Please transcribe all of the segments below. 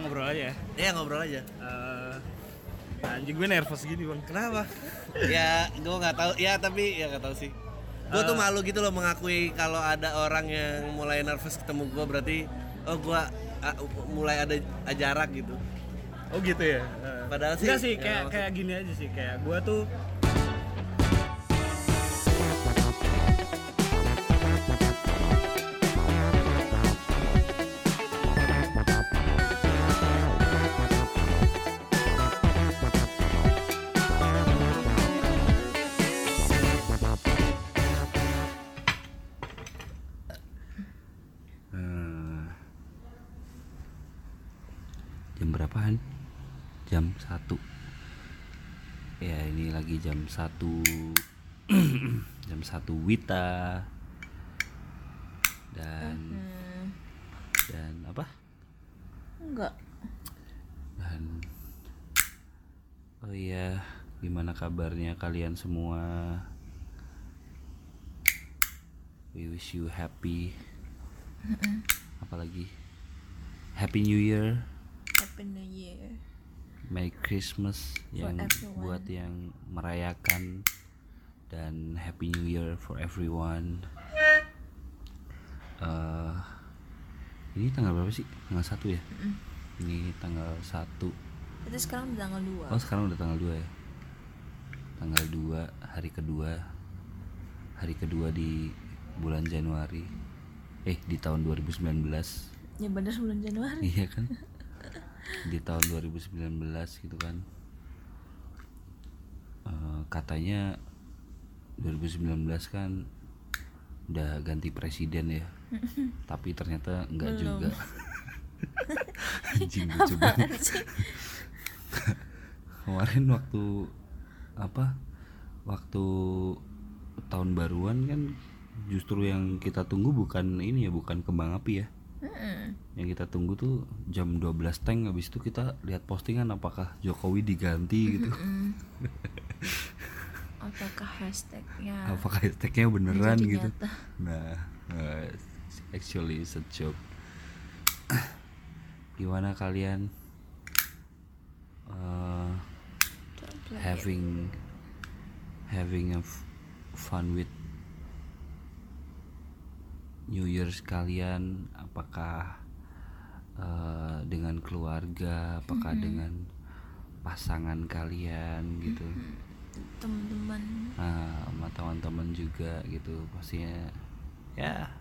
ngobrol aja ya. Iya ngobrol aja. Eh, anjing gue nervous gini bang. Kenapa? ya gue nggak tahu. Ya tapi ya nggak tahu sih. Gue tuh malu gitu loh mengakui kalau ada orang yang mulai nervous ketemu gue berarti oh gue mulai ada jarak gitu. Oh gitu ya. Eh, Padahal sih Enggak sih nggak kayak kayak gini aja sih kayak gue tuh lagi jam 1 Jam 1 Wita Dan Dan apa? Enggak. Dan Oh iya Gimana kabarnya kalian semua We wish you happy Apalagi Happy New Year Happy New Year. Merry Christmas yang everyone. buat yang merayakan dan Happy New Year for everyone. Eh, ini tanggal berapa sih? Tanggal satu ya? Ini tanggal satu. Itu sekarang udah tanggal 2. Oh sekarang udah tanggal 2 ya? Tanggal 2 hari kedua Hari kedua di bulan Januari Eh di tahun 2019 Ya bener bulan Januari. Iya kan Di tahun 2019 gitu kan. Eh, Katanya 2019 kan Udah ganti presiden ya. Tapi ternyata enggak Belum. juga. Anjing lucu banget. kemarin waktu apa? Waktu tahun baruan kan justru yang kita tunggu bukan ini ya bukan kembang api ya Mm-mm. yang kita tunggu tuh jam 12 tank habis itu kita lihat postingan apakah Jokowi diganti gitu. Apakah hashtagnya apakah hashtagnya beneran gitu nyata? nah uh, actually it's a joke gimana kalian uh, having having a fun with New Year kalian apakah uh, dengan keluarga apakah dengan pasangan kalian gitu? Teman-teman. Nah, sama teman-teman juga gitu pastinya ya.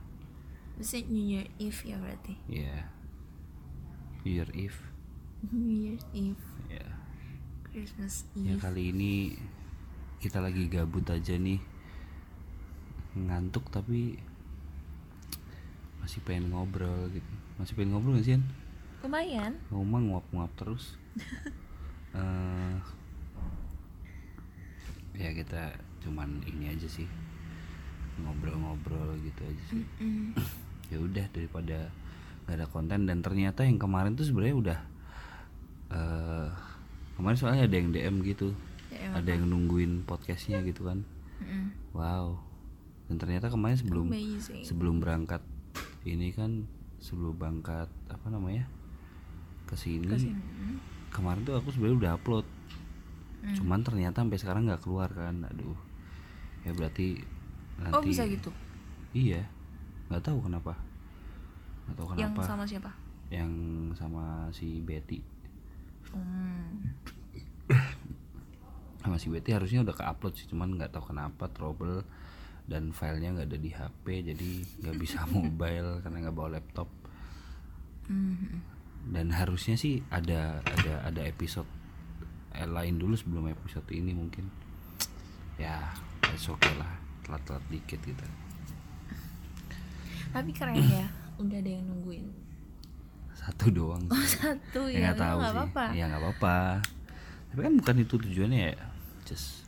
Bisa New Year Eve ya berarti? Ya. New Year Eve. New Year Eve. Ya. Christmas ya Eve. kali ini kita lagi gabut aja nih. Ngantuk tapi masih pengen ngobrol gitu. Masih pengen ngobrol gak sih An? Lumayan. Ngomong nguap-nguap terus. Eh, ya kita cuman ini aja sih. Ngobrol-ngobrol gitu aja sih. Mm. ya udah daripada nggak ada konten. Dan ternyata yang kemarin tuh sebenarnya udah eh kemarin soalnya ada yang DM gitu. DM ada yang nungguin podcastnya gitu kan. Mm-mm. wow. Dan ternyata kemarin sebelum Amazing. sebelum berangkat ini kan sebelum berangkat apa namanya ke sini kemarin tuh aku sebenarnya udah upload. Hmm. cuman ternyata sampai sekarang nggak keluar kan aduh. Ya berarti nanti Oh bisa gitu? Iya. Nggak tahu kenapa. Nggak tahu Yang kenapa. sama siapa? yang sama si Betty. Hmm. sama si Betty harusnya udah ke upload sih cuman nggak tahu kenapa trouble dan filenya nggak ada di HP jadi nggak bisa mobile karena nggak bawa laptop. Mhm. dan harusnya sih ada ada ada episode eh, lain dulu sebelum episode ini mungkin. Ya it's okay lah telat-telat dikit gitu. Tapi keren ya Udah ada yang nungguin. Satu doang Oh satu ya ya, nggak tahu nggak sih. apa-apa. Ya nggak apa-apa. Tapi kan bukan itu tujuannya ya just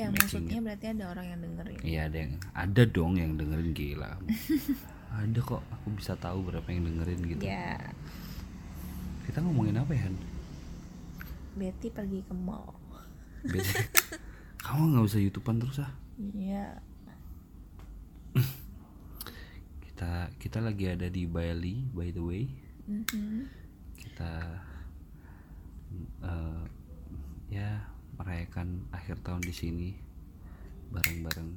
Ya making maksudnya berarti ada orang yang dengerin Iya ada yang ada dong yang dengerin gila. ada kok aku bisa tahu berapa yang dengerin gitu. Ya Kita ngomongin apa ya? Han? Betty pergi ke mall Biasa- Kamu nggak usah youtubean terus ah. Iya Kita kita lagi ada di Bali by the way. Mhm. kita eh, ya merayakan akhir tahun di sini bareng-bareng.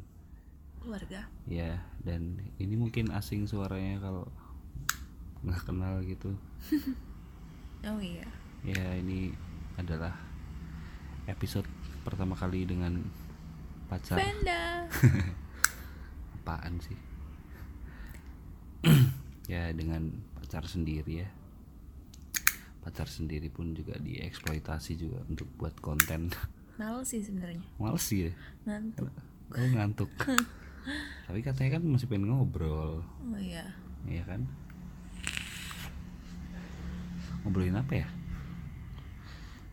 Keluarga? Ya dan ini mungkin asing suaranya kalau nggak kenal gitu. Oh iya. Ya ini adalah episode pertama kali dengan pacar. Panda apaan sih? Ya dengan pacar sendiri ya pacar sendiri pun juga dieksploitasi juga untuk buat konten. Males sih sebenarnya. Males sih ya. Ngantuk. Oh ngantuk. Tapi katanya kan masih pengen ngobrol. Oh iya. Iya kan? Ngobrolin apa ya?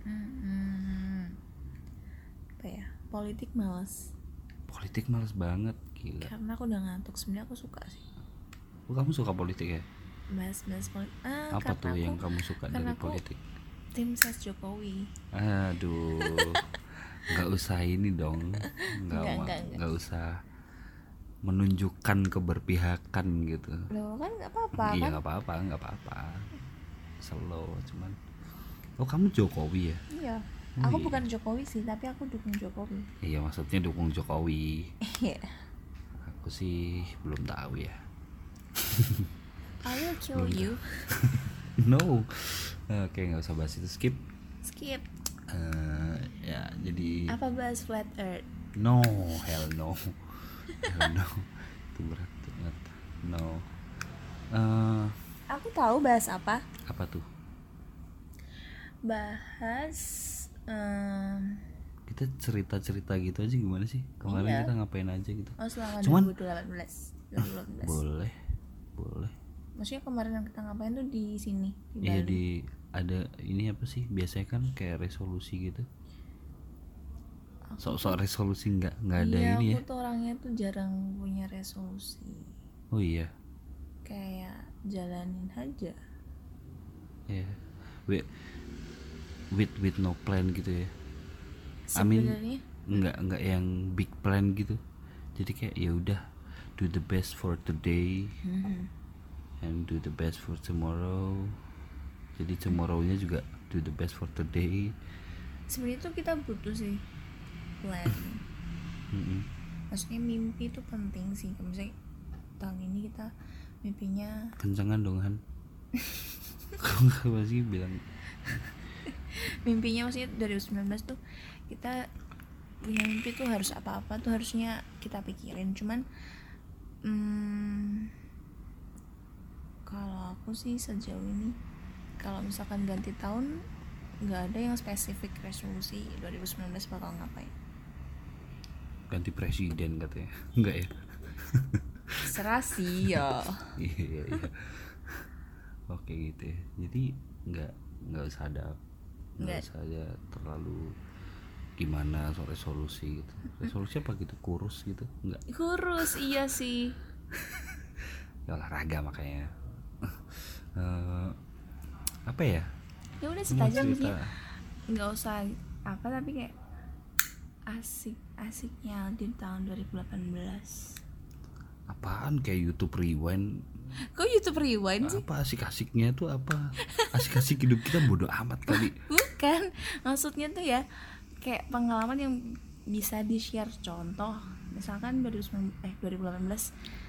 Hmm, apa ya? Politik males. Politik males banget gila. Karena aku udah ngantuk. Sebenarnya aku suka sih. Oh, kamu suka politik ya bahas-bahas politik ah, apa tuh yang kamu suka dari aku politik? tim ses Jokowi. Aduh nggak usah ini dong. Nggak. Nggak, usah menunjukkan keberpihakan gitu. Loh kan nggak apa-apa iya kan? nggak apa-apa nggak apa-apa. Slow cuman oh kamu Jokowi ya? Iya. Oh, aku iya. bukan Jokowi sih tapi aku dukung Jokowi. Iya maksudnya dukung Jokowi. Iya. Aku sih belum tahu ya I will kill you. No. Oke nggak usah bahas itu. Skip. Skip. Eh, ya jadi apa bahas flat earth? No. Hell no. Hell no. Itu berat banget. No. Eh, aku tahu bahas apa. Apa tuh? Bahas em, kita cerita cerita gitu aja gimana sih? Kemarin Iya. kita ngapain aja gitu? Oh selama Cuman- 2018 2018 boleh. Boleh maksudnya kemarin yang kita ngapain tuh di sini di iya di ada ini apa sih? Biasanya kan kayak resolusi gitu. Sok-sok resolusi nggak nggak ada iya, ini ya? aku tuh orangnya tuh jarang punya resolusi. Oh iya? Kayak jalanin aja. Ya with with with no plan gitu ya? I mean- sebenarnya? nggak nggak yang big plan gitu. Jadi kayak ya udah do the best for today. Mhm. And do the best for tomorrow. Jadi tomorrownya juga do the best for today. Sebenarnya tuh kita butuh sih plan. Maksudnya mimpi itu penting sih. Misalnya tahun ini kita mimpinya kencangan dong Han. Kamu nggak sih bilang? Mimpinya maksudnya 2019 tuh kita punya mimpi tuh harus apa-apa tuh harusnya kita pikirin. Cuman hmm, kalau aku sih sejauh ini kalau misalkan ganti tahun nggak ada yang spesifik resolusi 2019 bakal ngapain. Ganti presiden katanya. Enggak ya? Serah sih ya. Iya iya. Oke gitu ya. Jadi nggak nggak usah ada nggak Nggak. usah ada terlalu gimana soal resolusi gitu. Resolusi apa gitu? Kurus gitu? Nggak. Kurus iya sih. Ya olahraga makanya Eh, apa ya? Ya udah cerita? maksudnya nggak usah apa tapi kayak asik asiknya di tahun 2018 apaan? Kayak YouTube Rewind? Kok YouTube Rewind sih? Apa asik-asiknya tuh apa? Asik-asik hidup kita bodoh amat kali. Bukan. Maksudnya tuh ya kayak pengalaman yang bisa di share contoh misalkan 2019 eh 2018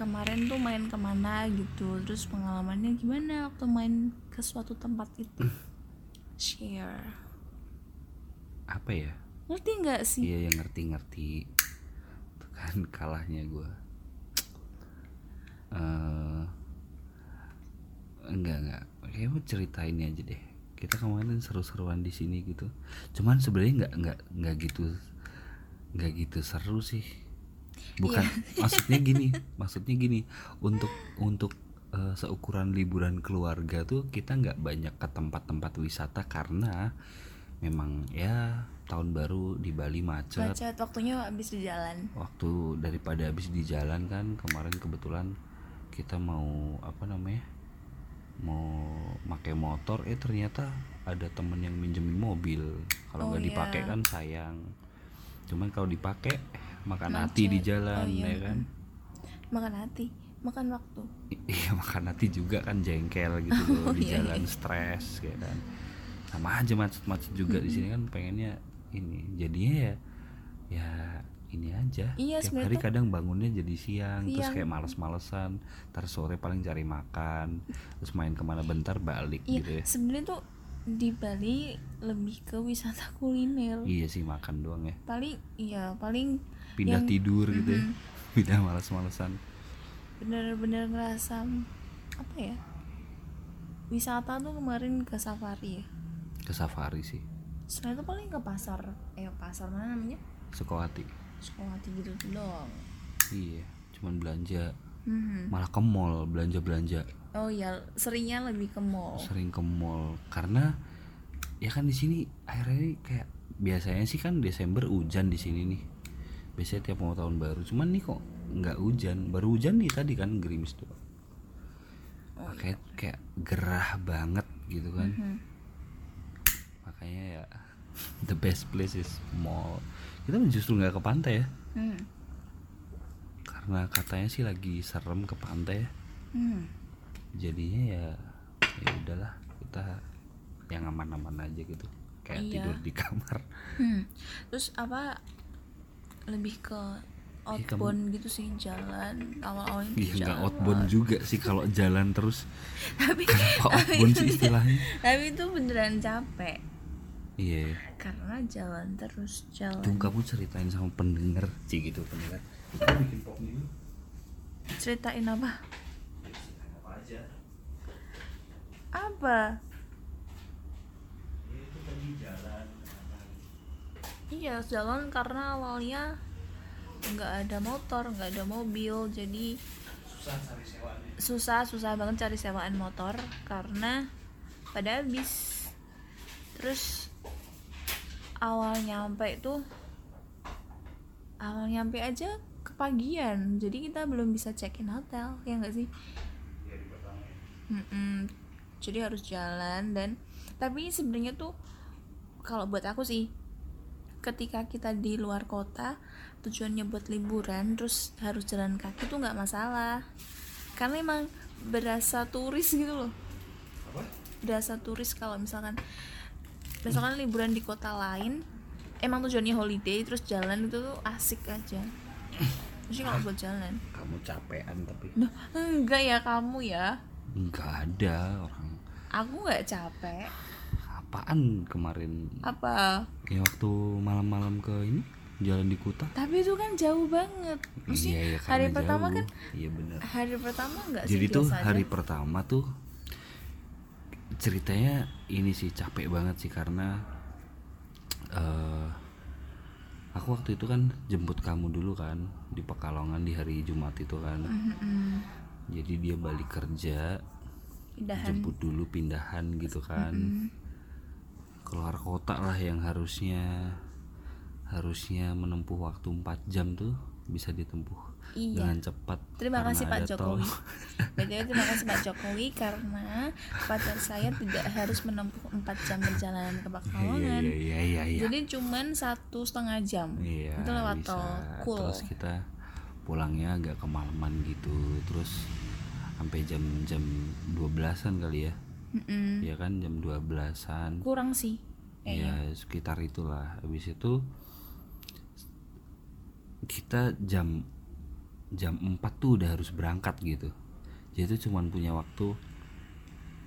kemarin tuh main ke mana gitu terus pengalamannya gimana waktu main ke suatu tempat itu? Share. Apa ya? Ngerti nggak sih? Iya yang ngerti-ngerti. Tuh kan kalahnya gue eh enggak enggak. Kayak mau ceritain aja deh. Kita kemarin seru-seruan di sini gitu. Cuman sebenarnya nggak nggak nggak gitu nggak gitu seru sih bukan. Maksudnya gini maksudnya gini. Untuk untuk eh, seukuran liburan keluarga tuh kita nggak banyak ke tempat-tempat wisata karena memang ya tahun baru di Bali macet. Macet waktunya habis di jalan. Waktu daripada habis di jalan kan kemarin kebetulan kita mau apa namanya mau pakai motor eh ternyata ada temen yang minjemin mobil. Kalau Oh, nggak iya. dipakai kan sayang. Cuman kalau dipakai makan Macet. hati di jalan Oh, iya, ya kan? Makan hati makan waktu. I- iya makan hati juga kan jengkel gitu loh Oh, di iya, jalan stres kayak kan? Sama aja macet-macet juga di sini kan pengennya ini jadinya ya ya ini aja. Iya, tiap sebenarnya hari kadang bangunnya jadi siang, terus Siang. kayak males-malesan ntar sore paling cari makan terus main ke mana bentar balik iya gitu ya. sebenarnya tuh di Bali lebih ke wisata kuliner. Iya sih makan doang ya. Paling iya paling pindah yang tidur gitu ya. Pindah males-malesan bener-bener ngerasa apa ya wisata tuh kemarin ke safari ya. Ke safari sih. Setelah itu paling ke pasar eh pasar mana namanya? Sukawati. Sekolah gitu dong iya cuman belanja. Mhm. malah ke mall belanja-belanja. Oh ya seringnya lebih ke mall. Sering ke mall karena ya kan di sini akhirnya kayak biasanya sih kan Desember hujan di sini nih biasanya tiap mau tahun baru cuman nih kok nggak hujan baru hujan nih tadi kan gerimis tuh kayak kayak gerah banget gitu kan Mhm. makanya ya the best place is mall kita justru nggak ke pantai ya Hmm. karena katanya sih lagi serem ke pantai ya Hmm. jadinya ya ya udahlah kita yang aman-aman aja gitu kayak Iya. tidur di kamar Hmm. terus apa lebih ke Iya, outbound gitu sih jalan awal-awal Iya itu nggak jalan. outbound juga sih kalau jalan terus. Tapi Kenapa outbound sih istilahnya? tapi itu beneran capek. Iya. Karena jalan terus jalan. Tuh kamu ceritain sama pendengar. Sih gitu pendengar. Ceritain apa? Apa aja? Apa? Itu tadi jalan iya jalan karena awalnya nggak ada motor nggak ada mobil jadi susah cari susah susah banget cari sewaan motor karena pada habis. Terus awal nyampe itu awal nyampe aja kepagian jadi kita belum bisa check in hotel ya nggak sih? Mm-mm. jadi harus jalan dan tapi sebenarnya tuh kalau buat aku sih ketika kita di luar kota tujuannya buat liburan terus harus jalan kaki tuh nggak masalah. Karena emang berasa turis gitu loh. Apa? Berasa turis kalau misalkan misalkan liburan di kota lain emang tujuannya holiday terus jalan itu tuh asik aja. Maksudnya kalau buat jalan. Kamu capean tapi? Enggak ya kamu ya? Nggak ada orang. Aku nggak capek apaan kemarin? Apa? Kayak waktu malam-malam ke ini jalan di Kuta tapi itu kan jauh banget. Maksudnya iya, iya, hari karena pertama jauh. kan iya benar hari pertama nggak sih jadi tuh aja? hari pertama tuh ceritanya ini sih capek banget sih karena eh aku waktu itu kan jemput kamu dulu kan di Pekalongan di hari Jumat itu kan. Mm-mm. jadi dia balik kerja pindahan. jemput dulu pindahan gitu kan keluar kota lah yang harusnya harusnya menempuh waktu 4 jam tuh bisa ditempuh Iya. dengan cepat Terima kasih Pak. Jokowi. BTW terima kasih Pak Jokowi karena pacar saya tidak harus menempuh 4 jam perjalanan ke iya Pekalongan. iya iya iya iya. Jadi cuman satu setengah jam. Iya, itu lewat bisa. tol. Cool. Terus kita pulangnya agak kemalaman gitu. Terus sampai jam-jam 12-an kali ya. Mm-mm. Ya kan jam 12-an. Kurang sih. Eh, Ya sekitar itulah. Habis itu kita jam jam 4 tuh udah harus berangkat gitu. Jadi itu cuman punya waktu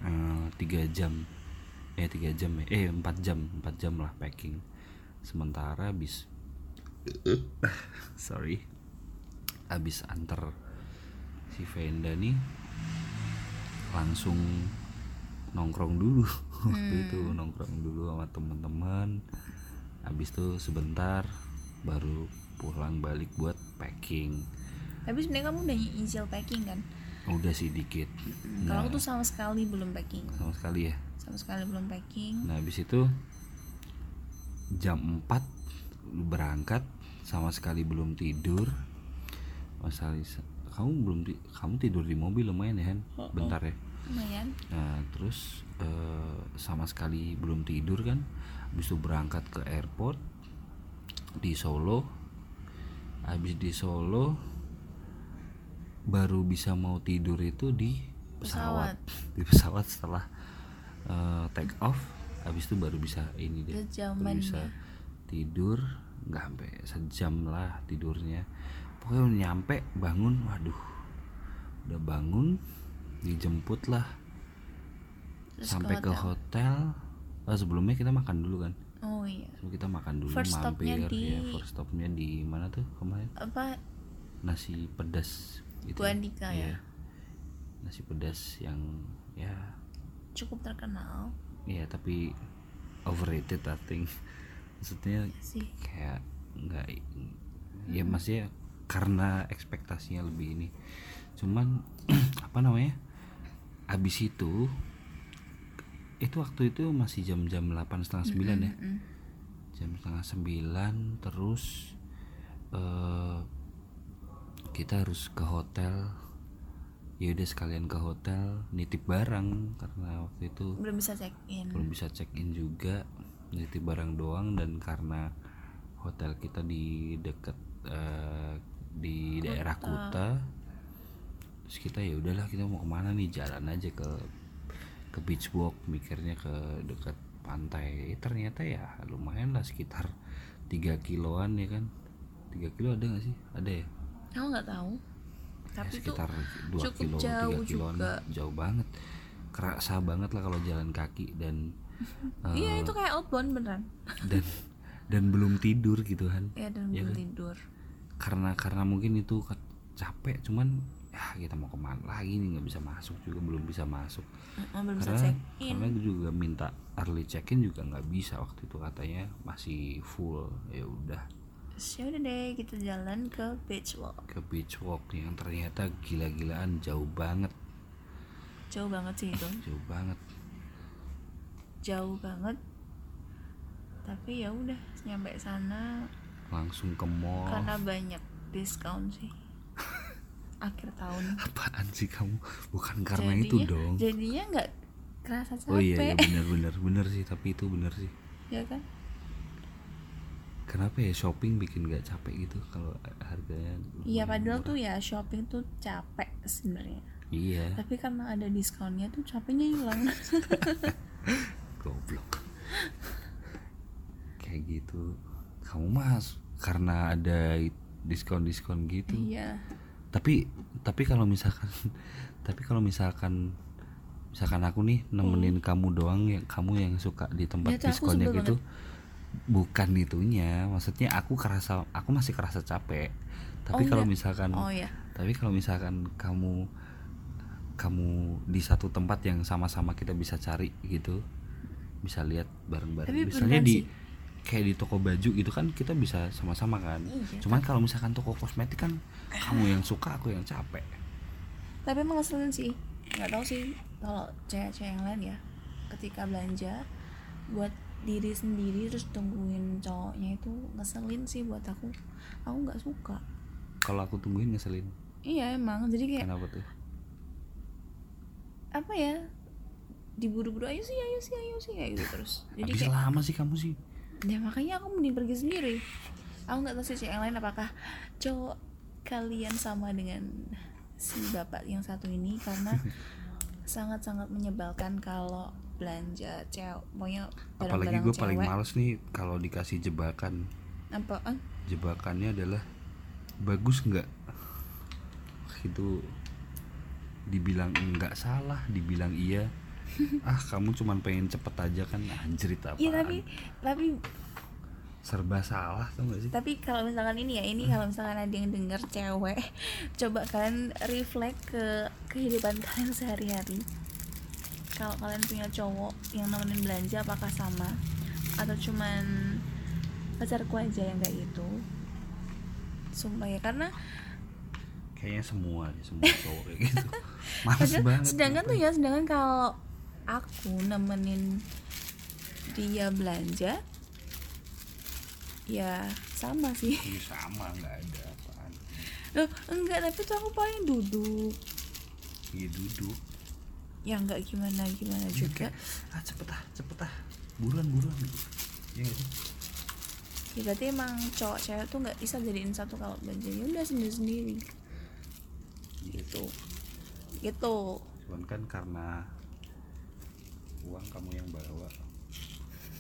eh, tiga jam eh tiga jam ya eh empat jam empat jam lah packing sementara habis sorry habis antar si Venda nih langsung nongkrong dulu waktu itu nongkrong dulu sama teman-teman habis itu sebentar baru pulang balik buat packing Tapi sebenarnya kamu udah initial packing kan? udah sih dikit Hmm, Kalau aku tuh sama sekali belum packing. sama sekali ya Sama sekali belum packing. Nah habis itu jam 4 berangkat sama sekali belum tidur. Mas Alisa, kamu belum kamu tidur di mobil lumayan ya, Han? Bentar ya. Lumayan. Nah, terus eh, sama sekali belum tidur kan. Habis itu berangkat ke airport di Solo. Habis di Solo baru bisa mau tidur itu di pesawat, Pesawat. di pesawat setelah eh, take off habis itu baru bisa ini deh baru bisa ya. tidur nggak sampai sejam lah tidurnya pokoknya nyampe bangun waduh udah bangun dijemput lah Terus sampai ke hotel, Oh, sebelumnya kita makan dulu kan? Oh iya. Sebelum kita makan dulu First stopnya mampir. di- ya first stopnya di mana tuh kemarin? Apa? Nasi pedas gitu Bu Andika ya. Iya. nasi pedas yang ya. Cukup terkenal. Ya tapi overrated I think. Maksudnya sih. kayak nggak ya maksudnya karena ekspektasinya lebih ini. Cuman apa namanya abis itu itu waktu itu masih jam-jam delapan setengah sembilan ya? jam setengah sembilan terus eh kita harus ke hotel. Ya udah sekalian ke hotel nitip barang karena waktu itu belum bisa check in belum bisa check in juga nitip barang doang dan karena hotel kita di dekat eh, di daerah Kuta terus kita ya udahlah kita mau ke mana nih? Jalan aja ke ke beach walk mikirnya ke dekat pantai. Eh, ternyata ya lumayan lah sekitar 3 kiloan ya kan? 3 kilo ada nggak sih? Ada ya? Aku nggak tahu. Ya, tapi itu sekitar 2 cukup kilo jauh 3 kiloan juga. jauh banget. Kerasa banget lah kalau jalan kaki dan eh, iya itu kayak outbound beneran. dan dan belum tidur gitu kan? Ya dan Iya belum kan? tidur. Karena karena mungkin itu capek cuman ya kita mau ke mana lagi nih? Nggak bisa masuk juga belum bisa masuk. Belum bisa karena check in karena juga minta early check in juga nggak bisa waktu itu katanya masih full. Ya udah. Ya udah deh kita jalan ke beach walk. Ke beach walk yang ternyata gila-gilaan jauh banget. Jauh banget sih itu. Jauh banget. Jauh banget. Tapi ya udah nyampe sana langsung ke mall. karena banyak diskon sih akhir tahun. Apaan sih kamu? Bukan karena itu Jadinya- dong. jadinya nggak kerasa capek oh iya, iya benar benar benar sih tapi itu benar sih. Ya kan? Kenapa ya shopping bikin gak capek gitu kalau harganya? Iya padahal murah? tuh ya shopping tuh capek sebenarnya. Iya. Tapi karena ada diskonnya tuh capeknya hilang. Goblok. Kayak gitu. Kamu mas karena ada diskon diskon gitu. Iya tapi tapi kalau misalkan tapi kalau misalkan misalkan aku nih nemenin kamu doang yang kamu yang suka di tempat Ya diskonnya gitu bukan itunya. Maksudnya aku kerasa aku masih kerasa capek. Tapi Oh, kalau enggak. misalkan oh ya tapi kalau misalkan kamu kamu di satu tempat yang sama-sama kita bisa cari gitu bisa lihat bareng-bareng. Misalnya di sih. Kayak di toko baju gitu kan kita bisa sama-sama kan. Iya. cuman kalau misalkan toko kosmetik kan kamu yang suka aku yang capek. Tapi emang ngeselin sih. Nggak tahu sih kalau cewek-cewek yang lain ya. Ketika belanja buat diri sendiri terus tungguin cowoknya itu ngeselin sih buat aku. Aku nggak suka. Kalau aku tungguin ngeselin. Iya emang. Jadi kayak kenapa tuh? Apa ya? Diburu-buru ayo sih ayo sih ayo sih kayak gitu terus. Jadi habis kayak lama sih kamu sih ya makanya aku mending pergi sendiri. Aku nggak tahu sih yang lain apakah cowok kalian sama dengan si bapak yang satu ini karena sangat-sangat menyebalkan kalau belanja cewek. Pokoknya apalagi gue paling males nih kalau dikasih jebakan. Apaan? Jebakannya adalah bagus nggak? Itu dibilang enggak salah dibilang iya ah kamu cuman pengen cepet aja kan? Anjrit apa iya tapi tapi serba salah tuh gak sih? Tapi kalau misalkan ini ya ini kalau misalkan ada yang denger cewek coba kalian reflect ke kehidupan kalian sehari-hari. Kalau kalian punya cowok yang nemenin belanja apakah sama? Atau cuman pacarku aja yang kayak gitu? Sumpah ya karena kayaknya semua semua cowok kayak gitu. Males banget sedangkan tuh ya sedangkan kalau aku nemenin dia belanja ya sama sih. Ih, sama nggak ada apaan. Loh, enggak tapi tuh aku paling duduk. Iya duduk. Ya enggak gimana gimana Iya, juga. kayak, ah cepet ah cepet ah. Buruan buruan. Gitu ya sih? Ya berarti emang cowok cewek tuh nggak bisa jadiin satu kalau belanja. Ya udah sendiri sendiri gitu. Gitu. Cuman kan karena uang kamu yang bawa.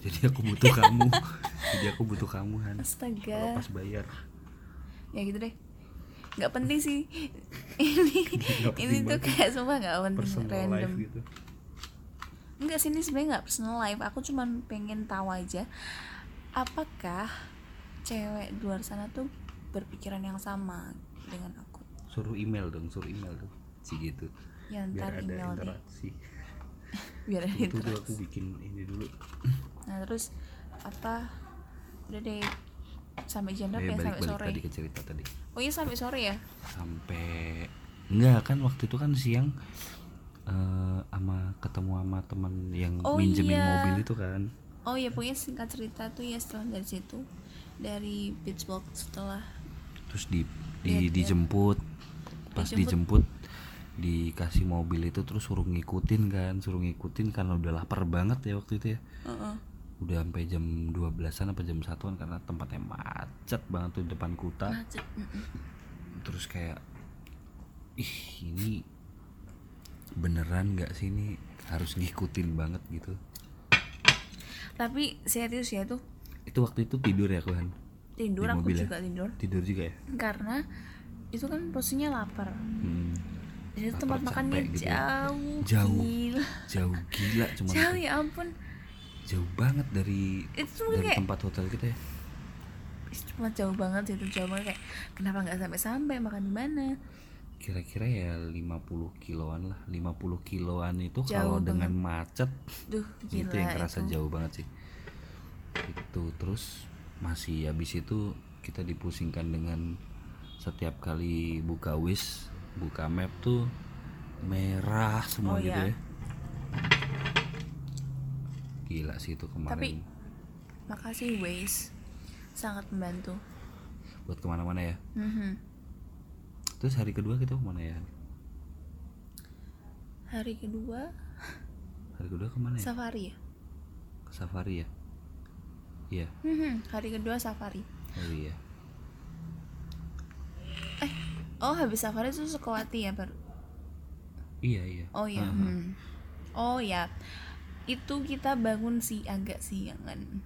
Jadi aku butuh kamu. Jadi aku butuh kamu Han. Astaga. Pas bayar. Ya gitu deh. Nggak penting sih. Ini penting ini tuh kayak sumpah nggak penting personal random. life gitu. Enggak sih ini sebenarnya nggak personal life. Aku cuman pengen tahu aja apakah cewek di luar sana tuh berpikiran yang sama dengan aku. suruh email dong suruh email dong. Sih gitu. Ya biar ada email deh. Biar ada itu tuh aku bikin ini dulu Nah terus apa? Udah deh sampai jam berapa ya? balik Sampai balik sore. tadi ke cerita tadi Oh iya sampai sore ya? sampai enggak kan waktu itu kan siang eh sama ketemu sama teman yang Oh, minjemin iya. mobil itu kan Oh iya pokoknya singkat cerita tuh ya setelah dari situ dari beach walk setelah terus di, di lihat. dijemput pas Dijemput. dijemput dikasih mobil itu terus suruh ngikutin kan suruh ngikutin karena udah lapar banget ya waktu itu ya Heeh. udah sampai jam 12-an apa jam satuan karena tempatnya macet banget tuh depan kuta macet. Terus kayak ih ini beneran nggak sih ini harus ngikutin banget gitu Tapi serius ya tuh itu waktu itu tidur ya Kuhan tidur Di aku mobil ya? juga tidur tidur juga ya karena itu kan posisinya lapar. hmm, Jadi itu tempat makannya gitu jauh, Jauh. gila. jauh gila cuma Jauh ya ampun. jauh banget dari Itu dari kayak tempat hotel kita ya cuma jauh banget itu jauh banget kayak kenapa nggak sampai-sampai makan di mana? kira-kira ya 50 kiloan lah 50 kiloan itu Jauh kalau banget. dengan macet Duh, gila itu yang kerasa itu. jauh banget sih itu terus masih habis itu kita dipusingkan dengan setiap kali buka wish buka map tuh merah semua Oh, gitu iya. ya. Gila sih itu kemarin. Tapi makasih Waze. Sangat membantu. buat ke mana-mana ya? Mhm. terus hari kedua kita ke mana ya? Hari kedua? Hari kedua ke mana ya? Safari ya. ke safari ya? Iya. Mhm, Hari kedua safari. oh iya Oh habis safari itu Sukawati ya baru. iya iya Oh iya. Aha. hmm. Oh ya. Itu kita bangun sih agak siangan.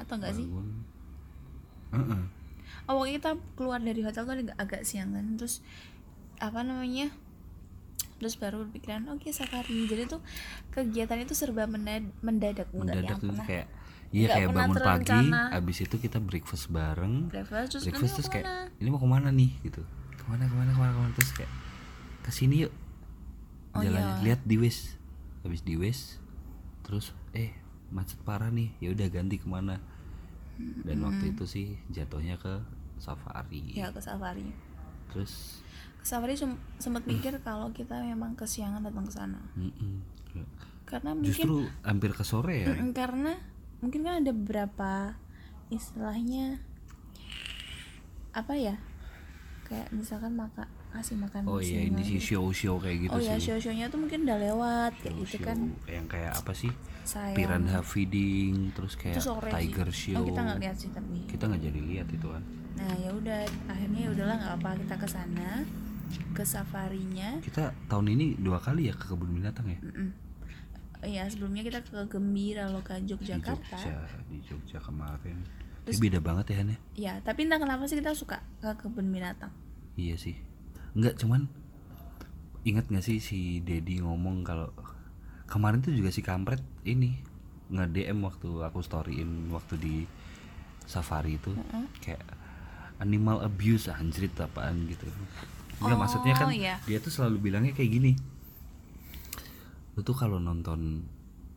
Atau enggak sih? bangun Heeh. Oh pokoknya kita keluar dari hotel tuh agak, agak siangan terus apa namanya terus baru berpikiran oke safari jadi tuh kegiatan itu serba mendadak mendadak mendadak tuh kayak iya kayak bangun pagi terencana. abis itu kita breakfast bareng breakfast terus breakfast terus kayak ini mau ke mana nih gitu ke mana ke mana ke mana ke mana? Terus kayak ke sini yuk. Oh, jalan iya. lihat di wes. Habis di wes terus eh macet parah nih. Ya udah ganti ke mana? Dan waktu itu sih jatuhnya ke safari. Ya ke safari. Terus? Ke safari sem- sempat mikir kalau kita memang kesiangan datang ke sana. Mm-mm. karena mungkin justru hampir ke sore ya? Mm, karena mungkin kan ada beberapa istilahnya apa ya kayak misalkan maka kasih makan oh iya ini sih show show kayak gitu oh ya sih. show-shownya tuh mungkin udah lewat kayak Show- gitu show kan. yang kayak apa sih? Sayang. Piranha feeding terus kayak tiger sih. show oh kita nggak lihat sih tapi. Kita nggak jadi lihat itu kan nah ya udah akhirnya ya udahlah nggak apa kita ke sana ke safarinya. Kita tahun ini dua kali ya ke kebun binatang ya? Mm-mm. Iya sebelumnya kita ke Gembira Loka di Yogyakarta. Jogja di Jogja kemarin Terus- beda banget ya Han ya? Ya tapi entah kenapa sih kita suka ke kebun binatang. Iya sih. Nggak cuman ingat nggak sih si Dedi ngomong kalau kemarin tuh juga si kampret ini nge DM waktu aku storyin waktu di safari itu kayak animal abuse anjrit apaan gitu. Enggak Oh, maksudnya kan iya. dia tuh selalu bilangnya kayak gini lu tuh kalau nonton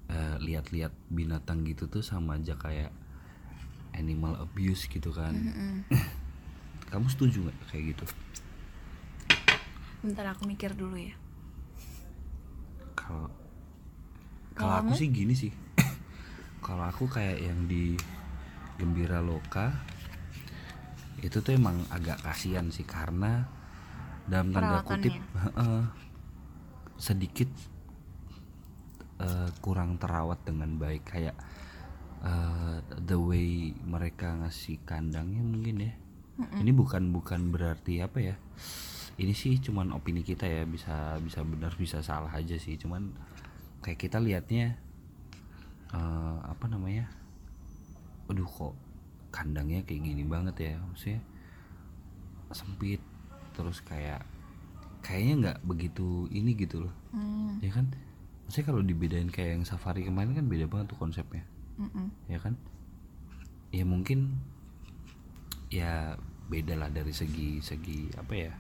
eh, lihat-lihat binatang gitu tuh sama aja kayak animal abuse gitu kan. Kamu setuju nggak kayak gitu? Bentar aku mikir dulu ya. Kalau Kalau aku sih gini sih. Kalau aku kayak yang di Gembira Loka itu tuh emang agak kasihan sih karena dalam tanda kutip sedikit eh, kurang terawat dengan baik. Kayak eh, the way mereka ngasih kandangnya mungkin ya. Ini bukan bukan berarti apa ya. Ini sih cuman opini kita ya bisa bisa benar bisa salah aja sih. Cuman kayak kita lihatnya eh, apa namanya? Aduh kok kandangnya kayak gini banget ya maksudnya sempit. Terus kayak kayaknya nggak begitu ini gitu loh. Hmm, ya kan? Maksudnya kalau dibedain kayak yang safari kemarin kan beda banget tuh konsepnya mm-mm. ya kan? Ya mungkin ya beda lah dari segi segi apa ya?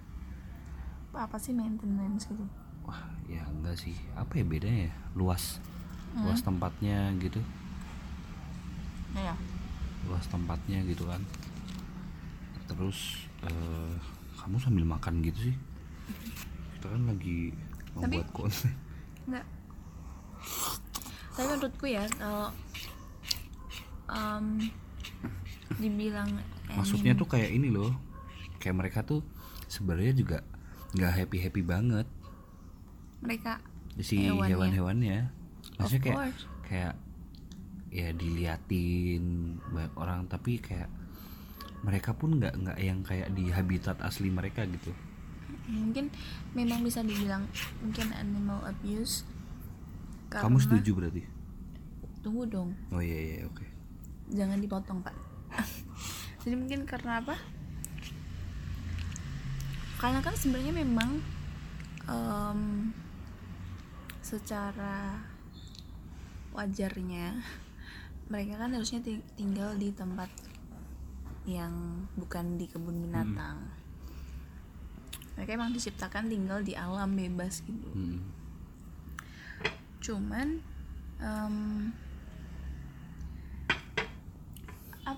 Apa sih maintenance gitu? Wah ya enggak sih. Apa ya bedanya ya? Luas. Luas tempatnya gitu. Ya luas tempatnya gitu kan. Terus eh, kamu sambil makan gitu sih. Kita kan lagi Tapi- membuat konten. enggak. Tapi menurutku ya kalau em, dibilang maksudnya tuh kayak ini loh. Kayak mereka tuh sebenarnya juga nggak happy happy banget. Mereka si Hewannya. hewan-hewannya. Maksudnya Of kayak course. kayak ya diliatin banyak orang tapi kayak mereka pun nggak nggak yang kayak di habitat asli mereka gitu. Mungkin memang bisa dibilang mungkin animal abuse kamu setuju berarti? Tunggu dong. Oh iya iya oke jangan dipotong pak jadi mungkin karena apa? Karena kan sebenarnya memang em, secara wajarnya mereka kan harusnya ti- tinggal di tempat yang bukan di kebun binatang. Mereka emang diciptakan tinggal di alam bebas gitu. Hmm. cuman em,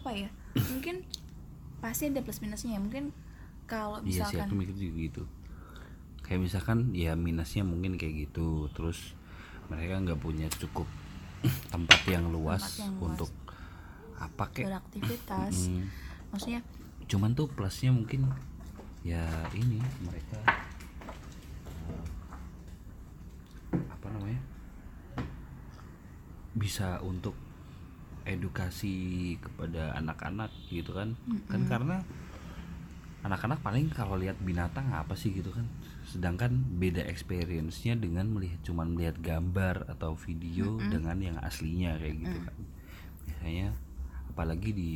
apa ya? Mungkin pasti ada plus minusnya ya. Mungkin kalau iya sih misalkan aku mikir juga gitu. Kayak misalkan ya minusnya mungkin kayak gitu. Terus mereka nggak punya cukup tempat yang luas Tempat yang luas. untuk apa kayak beraktivitas. Mm. maksudnya cuman tuh plusnya mungkin ya ini mereka eh, apa namanya? Bisa untuk edukasi kepada anak-anak gitu kan. Kan karena anak-anak paling kalau lihat binatang apa sih gitu kan. Sedangkan beda experience-nya dengan melihat cuman melihat gambar atau video dengan yang aslinya kayak gitu kan. Biasanya apalagi di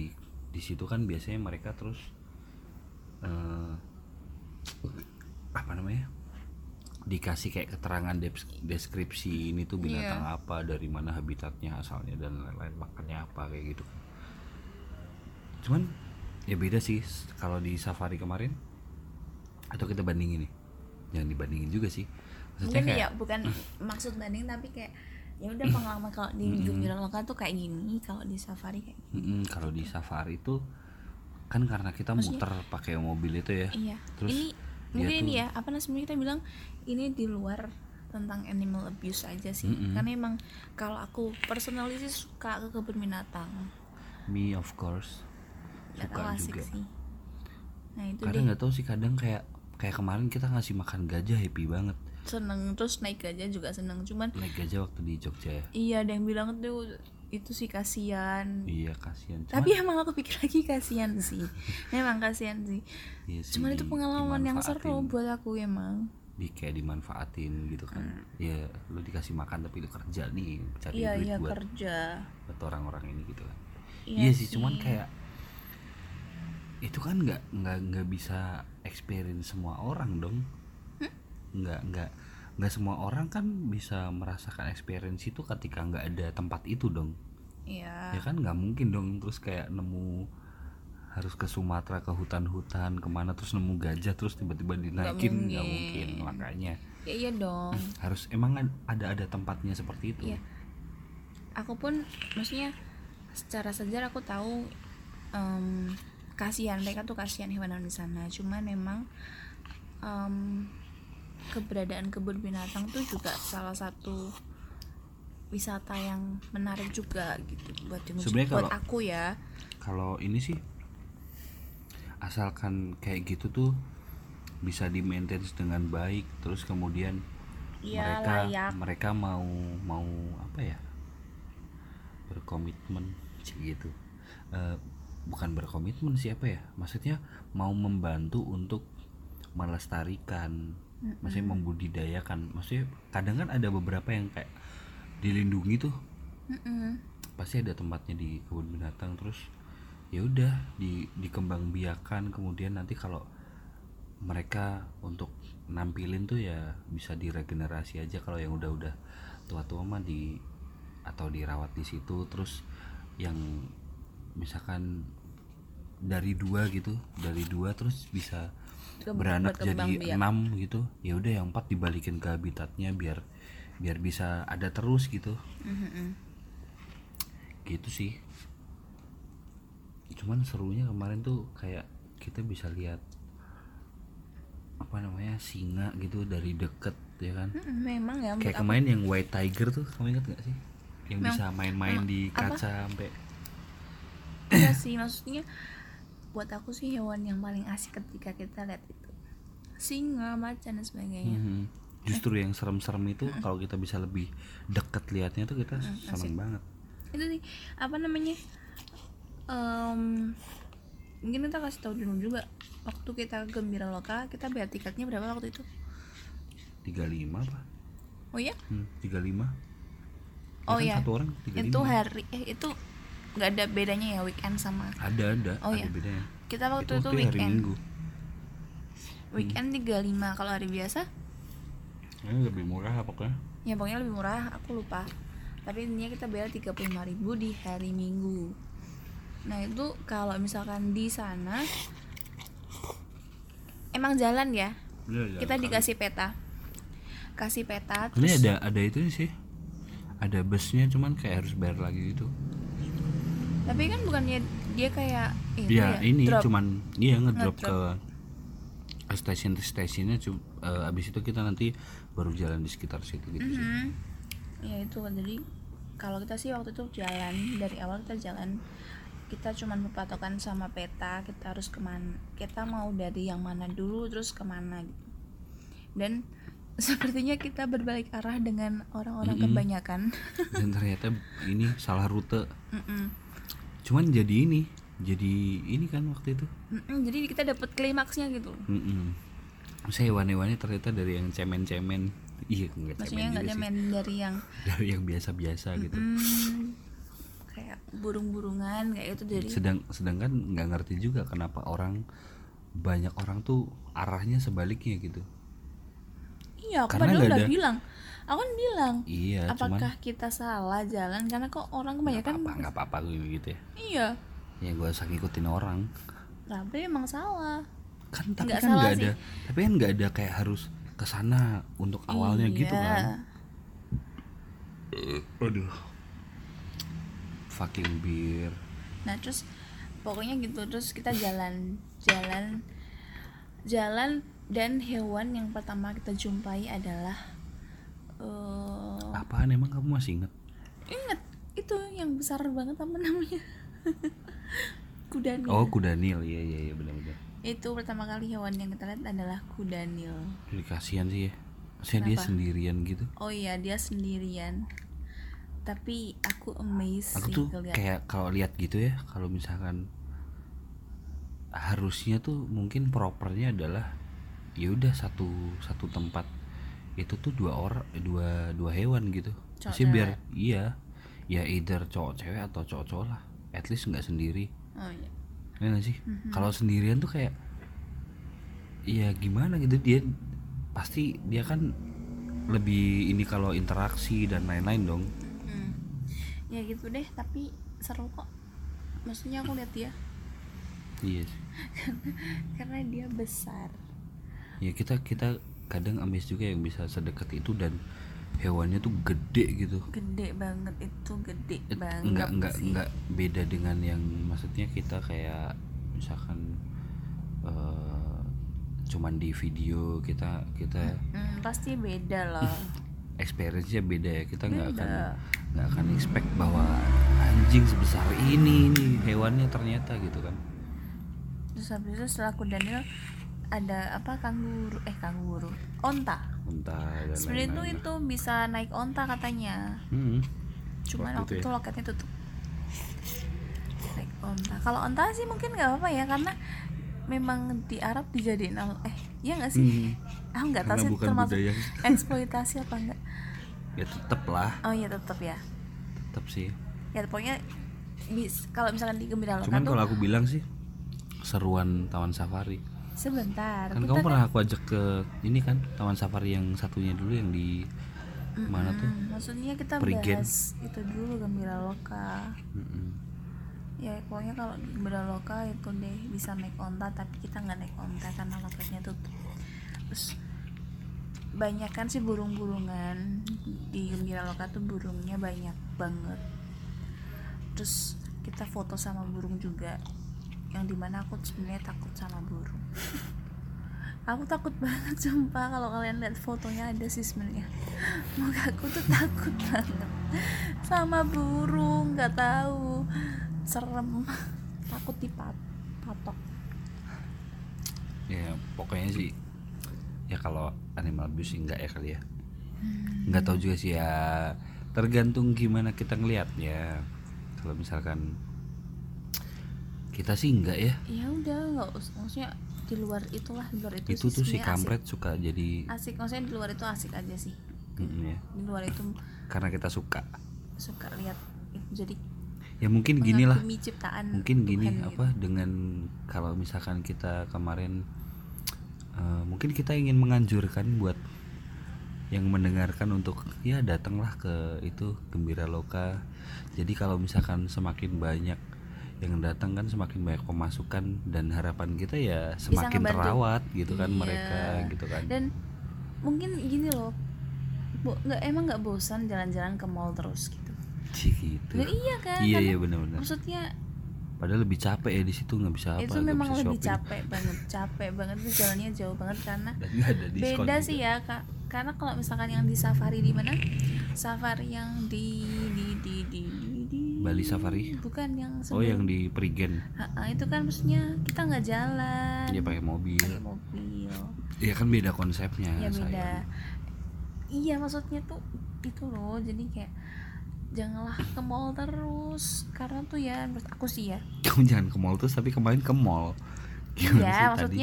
di situ kan biasanya mereka terus eh, apa namanya dikasih kayak keterangan des- deskripsi ini tuh binatang apa dari mana habitatnya asalnya dan lain-lain makannya apa kayak gitu. Cuman ya beda sih kalau di safari kemarin atau kita bandingin nih jangan dibandingin juga sih. Maksudnya mungkin kayak ya bukan maksud banding tapi kayak ya udah pengalaman kalau di jurnal lokal tuh kayak gini kalau di safari kayak gini. kalau di safari itu kan karena kita muter pakai mobil itu ya. Iya. Terus ini mungkin ini tuh- ya apa namanya kita bilang ini di luar tentang animal abuse aja sih. Mm-mm. karena emang kalau aku personally sih suka ke kebun binatang. Me of course. Gak suka asik juga. sih. Nah itu kadang deh. nggak tahu sih kadang kayak kayak kemarin kita ngasih makan gajah happy banget. Seneng terus naik gajah juga seneng. Cuman naik gajah waktu di Jogja ya? Iya ada yang bilang tuh itu sih kasihan. Iya kasihan. Cuman tapi emang aku pikir lagi kasihan sih. Memang kasihan sih. Iya sih, cuman itu pengalaman yang seru buat aku emang. Di kayak dimanfaatin gitu kan. Ya lu dikasih makan tapi lu kerja nih cari Hmm. iya duit iya buat kerja. buat orang-orang ini gitu kan. Iya iya, sih cuman kayak itu kan nggak nggak nggak bisa experience semua orang dong. Hmm? nggak nggak semua orang kan bisa merasakan experience itu ketika nggak ada tempat itu dong iya ya kan nggak mungkin dong terus kayak nemu harus ke Sumatera ke hutan-hutan ke mana terus nemu gajah terus tiba-tiba dinaikin nggak mungkin. mungkin. makanya ya iya dong harus emang ad- ada ada tempatnya seperti itu Iya. aku pun maksudnya secara sejarah aku tahu em, kasihan mereka tuh kasihan hewan di sana cuman memang em, keberadaan kebun binatang tuh juga salah satu wisata yang menarik juga gitu buat dikunjungi. Buat kalau- aku ya kalau ini sih asalkan kayak gitu tuh bisa di maintain dengan baik terus kemudian Iya, mereka layak. mereka mau mau apa ya berkomitmen gitu Eh, bukan berkomitmen siapa ya maksudnya mau membantu untuk melestarikan maksudnya membudidayakan. Maksudnya kadang kan ada beberapa yang kayak dilindungi tuh. Mm-mm. pasti ada tempatnya di kebun binatang terus ya udah di dikembang biakan kemudian nanti kalau mereka untuk nampilin tuh ya bisa diregenerasi aja. Kalau yang udah-udah tua-tua mah di atau dirawat di situ. Terus yang misalkan dari dua gitu dari dua terus bisa beranak jadi enam gitu ya udah yang empat dibalikin ke habitatnya biar biar bisa ada terus gitu. Mm-mm. gitu sih. Cuman serunya kemarin tuh kayak kita bisa lihat apa namanya singa gitu dari deket ya kan? Memang ya kayak menurut aku. kemarin yang white tiger tuh kamu ingat gak sih? Yang Memang- bisa main-main memang di apa? kaca sampai Iya sih maksudnya buat aku sih hewan yang paling asik ketika kita lihat itu. Singa macan dan sebagainya. Mhm. justru yang serem-serem itu kalau kita bisa lebih deket liatnya tuh kita seneng banget. Itu nih apa namanya Em, mungkin kita kasih tahu dulu juga waktu kita gembira loka kita bayar tiketnya berapa waktu itu? 35 apa oh ya hmm, 35 Ya oh kan ya satu orang 35 itu hari eh itu nggak ada bedanya ya weekend sama ada ada. Oh, ada iya. bedanya. Kita waktu itu, waktu hari weekend. Minggu. Weekend 35 kalau hari biasa? Ini lebih murah pokoknya. Ya pokoknya lebih murah aku lupa. Tapi intinya kita bayar 35.000 di hari minggu. Nah itu kalau misalkan di sana emang jalan ya? Iya, iya, kita kali. dikasih peta. Kasih peta ini terus ada ada itu sih. Ada busnya cuman kayak harus bayar lagi gitu tapi kan bukannya dia kayak itu ya, ini drop. cuman iya ngedrop ke Ngedrop. ke stasiun stasiunnya cu- eh, abis itu kita nanti baru jalan di sekitar situ gitu sih Mhm. ya itu kan jadi kalau kita sih waktu itu jalan dari awal kita jalan kita cuman berpatokan sama peta kita harus ke mana kita mau dari yang mana dulu terus ke mana gitu dan sepertinya kita berbalik arah dengan orang-orang Mm-mm. kebanyakan dan ternyata ini salah rute Mm-mm. Cuman jadi ini jadi ini kan waktu itu. Mm-mm, jadi kita dapat klimaksnya gitu. Mm-mm. saya hewan-hewannya ternyata dari yang cemen-cemen. Iya nggak maksudnya cemen cemen dari yang dari yang biasa-biasa gitu. Mm, kayak burung-burungan kayak itu dari sedang sedangkan nggak ngerti juga kenapa orang banyak orang tuh arahnya sebaliknya gitu. Iya aku Karena padahal udah ada- bilang aku kan bilang iya apakah cuman kita salah jalan? Karena kok orang nggak kebanyakan apa nggak apa-apa gue gitu ya. Iya. Ya gue usah ngikutin orang. Tapi emang salah. Kan tapi Nggak kan nggak sih. ada tapi kan nggak ada kayak harus ke sana untuk awalnya gitu Iya. kan aduh. Fucking beer. Nah terus pokoknya gitu terus kita jalan jalan jalan dan hewan yang pertama kita jumpai adalah eh apaan? Emang kamu masih inget inget itu yang besar banget apa namanya? Kuda nil oh kuda nil iya iya iya benar-benar. Itu pertama kali hewan yang kita lihat adalah kuda nil jadi kasihan sih ya. Maksudnya dia sendirian gitu? Oh iya dia sendirian. Tapi aku amazed aku sih tuh ngeliat. kayak kalau lihat gitu ya kalau misalkan harusnya tuh mungkin propernya adalah ya udah satu satu tempat itu tuh dua orang dua dua hewan gitu. Cowok Maksudnya biar iya ya either cowok cewek atau cowok cowok lah. At least nggak sendiri. Oh iya. Ya sih? Kalau sendirian tuh kayak ya gimana gitu? Dia pasti dia kan lebih ini kalau interaksi dan lain-lain dong. Hmm. ya gitu deh tapi seru kok. Maksudnya aku lihat dia. Iya sih. karena dia besar. Ya kita kita kadang amazed juga yang bisa sedekat itu dan hewannya tuh gede gitu. Gede banget itu gede It- banget enggak enggak sih. enggak beda dengan yang maksudnya kita kayak misalkan eh, cuman di video kita kita Hmm, pasti beda lah experience-nya beda ya. Kita nggak akan nggak akan expect bahwa anjing sebesar ini nih hewannya ternyata gitu kan. Terus habis itu setelah kuda nil ada apa kanguru eh kanguru onta dan sebenarnya itu itu bisa naik onta katanya. Hmm. cuman Waktu waktu itu ya. loketnya tutup naik onta kalau onta sih mungkin nggak apa-apa ya karena memang di Arab dijadiin eh Iya nggak sih? Ah nggak tahu Hmm. Sih termasuk budaya. eksploitasi apa enggak? ya tetep lah Oh iya tetap ya. tetep sih Ya pokoknya bis, kalau misalkan di Gembira cuman kalau aku bilang sih seruan taman safari sebentar. kan kamu pernah aku ajak ke ini kan taman safari yang satunya dulu yang di mana tuh maksudnya kita Perigen. bahas itu dulu Gembira Loka. Mm-mm. Ya pokoknya kalau Gembira Loka itu deh bisa naik onta tapi kita nggak naik onta karena lokasinya tutup. Terus banyak kan sih burung-burungan di Gembira Loka tuh burungnya banyak banget. Terus kita foto sama burung juga yang di mana aku sebenarnya takut sama burung. Aku takut banget sumpah kalau kalian lihat fotonya ada sih sebenarnya. Muka aku tuh takut banget. Sama burung nggak tahu. Serem. Takut dipatok ya pokoknya sih ya kalau animal abuse enggak ya kali ya. Nggak tahu juga sih ya tergantung gimana kita ngelihatnya. Kalau misalkan kita sih enggak ya. Ya udah nggak maksudnya di luar itulah di luar itu, itu tuh si kampret suka jadi asik. asik maksudnya di luar itu asik aja sih. Mm, ya. Di luar itu karena kita suka. suka lihat jadi ya mungkin gini lah. mungkin gini Tuhan gitu. apa dengan kalau misalkan kita kemarin eh, mungkin kita ingin menganjurkan buat yang mendengarkan untuk ya datanglah ke itu gembira loka. Jadi kalau misalkan semakin banyak yang datang kan semakin banyak pemasukan dan harapan kita ya semakin terawat gitu kan Iya. mereka gitu kan dan mungkin gini loh bo, nggak emang nggak bosan jalan-jalan ke mall terus gitu gitu Nggak, iya kan iya Karena iya benar-benar maksudnya padahal lebih capek ya di situ nggak bisa apa itu memang lebih shopping. capek banget capek banget itu jalannya jauh banget karena dan ada beda juga. sih ya kak karena kalau misalkan yang di safari di mana? Safari yang di di di di, di, di Bali Safari? bukan yang oh yang di Prigen. Ha-ha, itu kan maksudnya kita nggak jalan. Dia pakai mobil. Pakai mobil. Ya kan beda konsepnya ya beda. Iya maksudnya tuh itu loh jadi kayak janganlah ke mall terus karena tuh ya menurut aku sih ya. Kamu jangan ke mall terus tapi kemarin ke mall. Gimana sih ya tadi?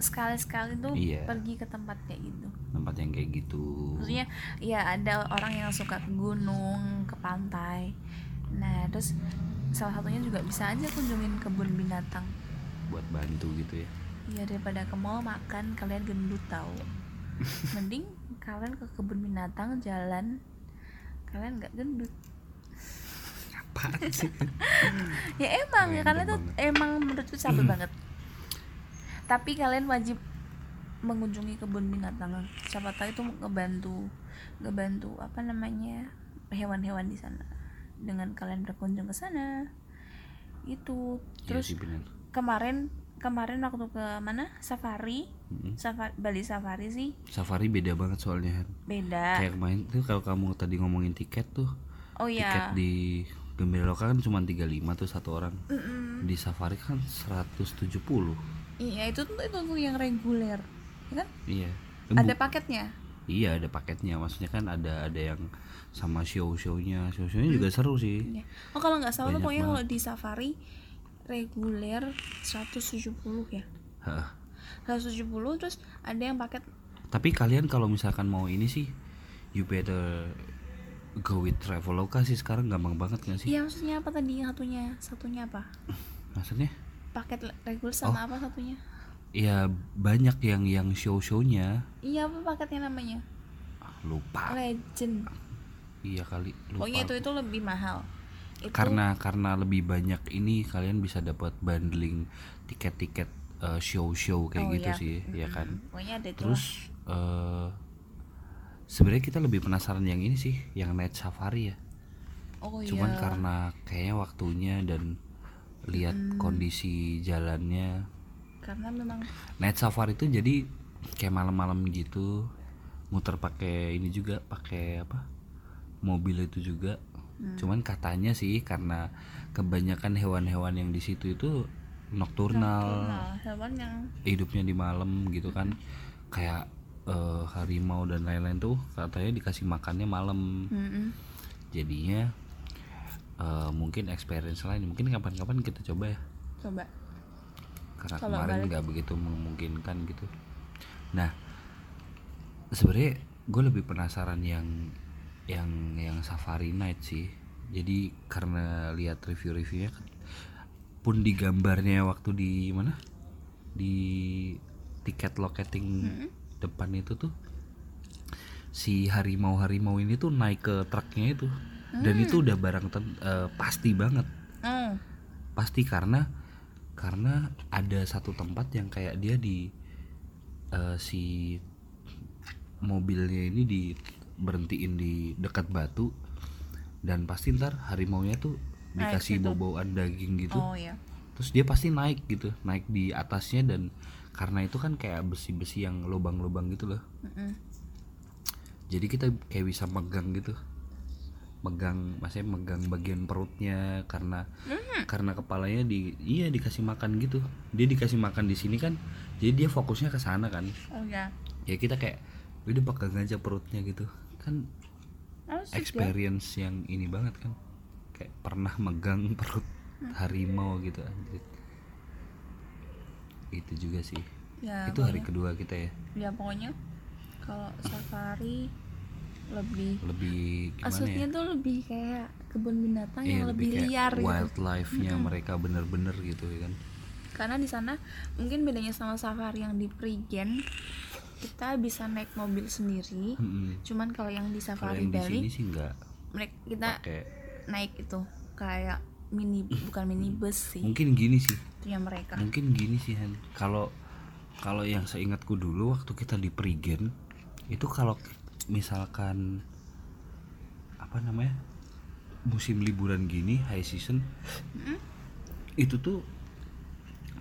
Sekali-sekali tuh Iya. pergi ke tempat kayak gitu. Tempat yang kayak gitu. Maksudnya ya ada orang yang suka ke gunung ke pantai. Nah terus salah satunya juga bisa aja kunjungin kebun binatang. Buat bantu gitu ya? Ya daripada ke mall makan kalian gendut tahu mending kalian ke kebun binatang jalan. Kalian nggak gendut. Sih? Ya emang ya karena itu emang menurutku capek banget tapi kalian wajib mengunjungi kebun binatang. Siapa tahu itu ngebantu ngebantu apa namanya hewan-hewan di sana. Dengan kalian berkunjung ke sana. Itu. Terus terus Iya bener. kemarin kemarin waktu ke mana? Safari. Mm-mm. safari Bali safari sih. Safari beda banget soalnya beda. Kayak kemarin tuh kalau kamu tadi ngomongin tiket tuh oh tiket ya di Gembira Loka kan cuma 35 tuh satu orang. Di safari kan 170 iya itu tuh itu tuh yang reguler ya kan iya ada Bu- paketnya iya ada paketnya maksudnya kan ada ada yang sama show shownya show shownya juga seru sih Iya. Oh kalau nggak salah tuh pokoknya kalau di safari reguler 170 ya. Hah. 170 terus ada yang paket Tapi kalian kalau misalkan mau ini sih, you better go with Traveloka sih sekarang gampang banget gak sih? Iya maksudnya apa tadi yang satunya? Satunya apa? Maksudnya? Paket le- reguler Oh. sama apa satunya? Ya banyak yang yang show-shownya Iya apa paketnya namanya? Ah, lupa. Legend. Iya kali lupa. Pokoknya itu itu lebih mahal. Itu Karena karena lebih banyak ini kalian bisa dapat bundling tiket-tiket eh, show-show kayak Oh, gitu iya. sih, ya Mm-mm. kan? Pokoknya ada. Terus eh sebenarnya kita lebih penasaran yang ini sih, yang Night Safari ya. oh cuman iya. karena kayaknya waktunya dan lihat kondisi jalannya. Karena memang night safari itu jadi kayak malam-malam gitu. Muter pakai ini juga pakai apa? Mobil itu juga. Hmm. cuman katanya sih karena kebanyakan hewan-hewan yang di situ itu nokturnal hewan yang hidupnya di malam gitu kan. Kayak eh, harimau dan lain-lain tuh katanya dikasih makannya malam. Mm-mm. jadinya eh, mungkin experience lain. Mungkin kapan-kapan kita coba ya. Coba. Karena Kalau kemarin nggak begitu memungkinkan gitu. Nah sebenarnya gue lebih penasaran yang yang yang safari night sih. Jadi karena lihat review-reviewnya kan, pun di gambarnya waktu di mana? Di tiket locating depan itu tuh si harimau harimau ini tuh naik ke truknya itu dan itu udah barang ten- eh, pasti banget. Hmm. pasti karena karena ada satu tempat yang kayak dia di eh, si mobilnya ini di berhentiin di dekat batu. Dan pasti ntar harimau nya tuh dikasih situ. bau-bauan daging gitu. Oh ya terus dia pasti naik gitu naik di atasnya dan karena itu kan kayak besi-besi yang lubang-lubang gitu loh. Mm-mm. jadi kita kayak bisa megang gitu megang maksudnya megang bagian perutnya karena karena kepalanya di iya dikasih makan gitu. Dia dikasih makan di sini kan jadi dia fokusnya ke sana kan. Oh ya ya kita kayak udah pegang aja perutnya gitu. Kan ya. experience yang ini banget kan. Kayak pernah megang perut harimau gitu anjir. Itu juga sih. Ya itu hari kedua kita ya. Ya pokoknya kalau safari lebih lebih maksudnya ya? tuh lebih kayak kebun binatang Iya, yang lebih, kayak liar gitu. wildlife-nya mereka bener-bener gitu ya kan? Karena di sana mungkin bedanya sama safari yang di Prigen kita bisa naik mobil sendiri. Mm-mm. cuman kalau yang di safari yang di Bali sini sih nggak mereka kita pakai. naik itu kayak mini bukan minibus sih. Mungkin gini sih. Itu yang mereka. Mungkin gini sih Han. Kalau kalau yang seingatku dulu waktu kita di Prigen itu kalau misalkan apa namanya musim liburan gini high season itu tuh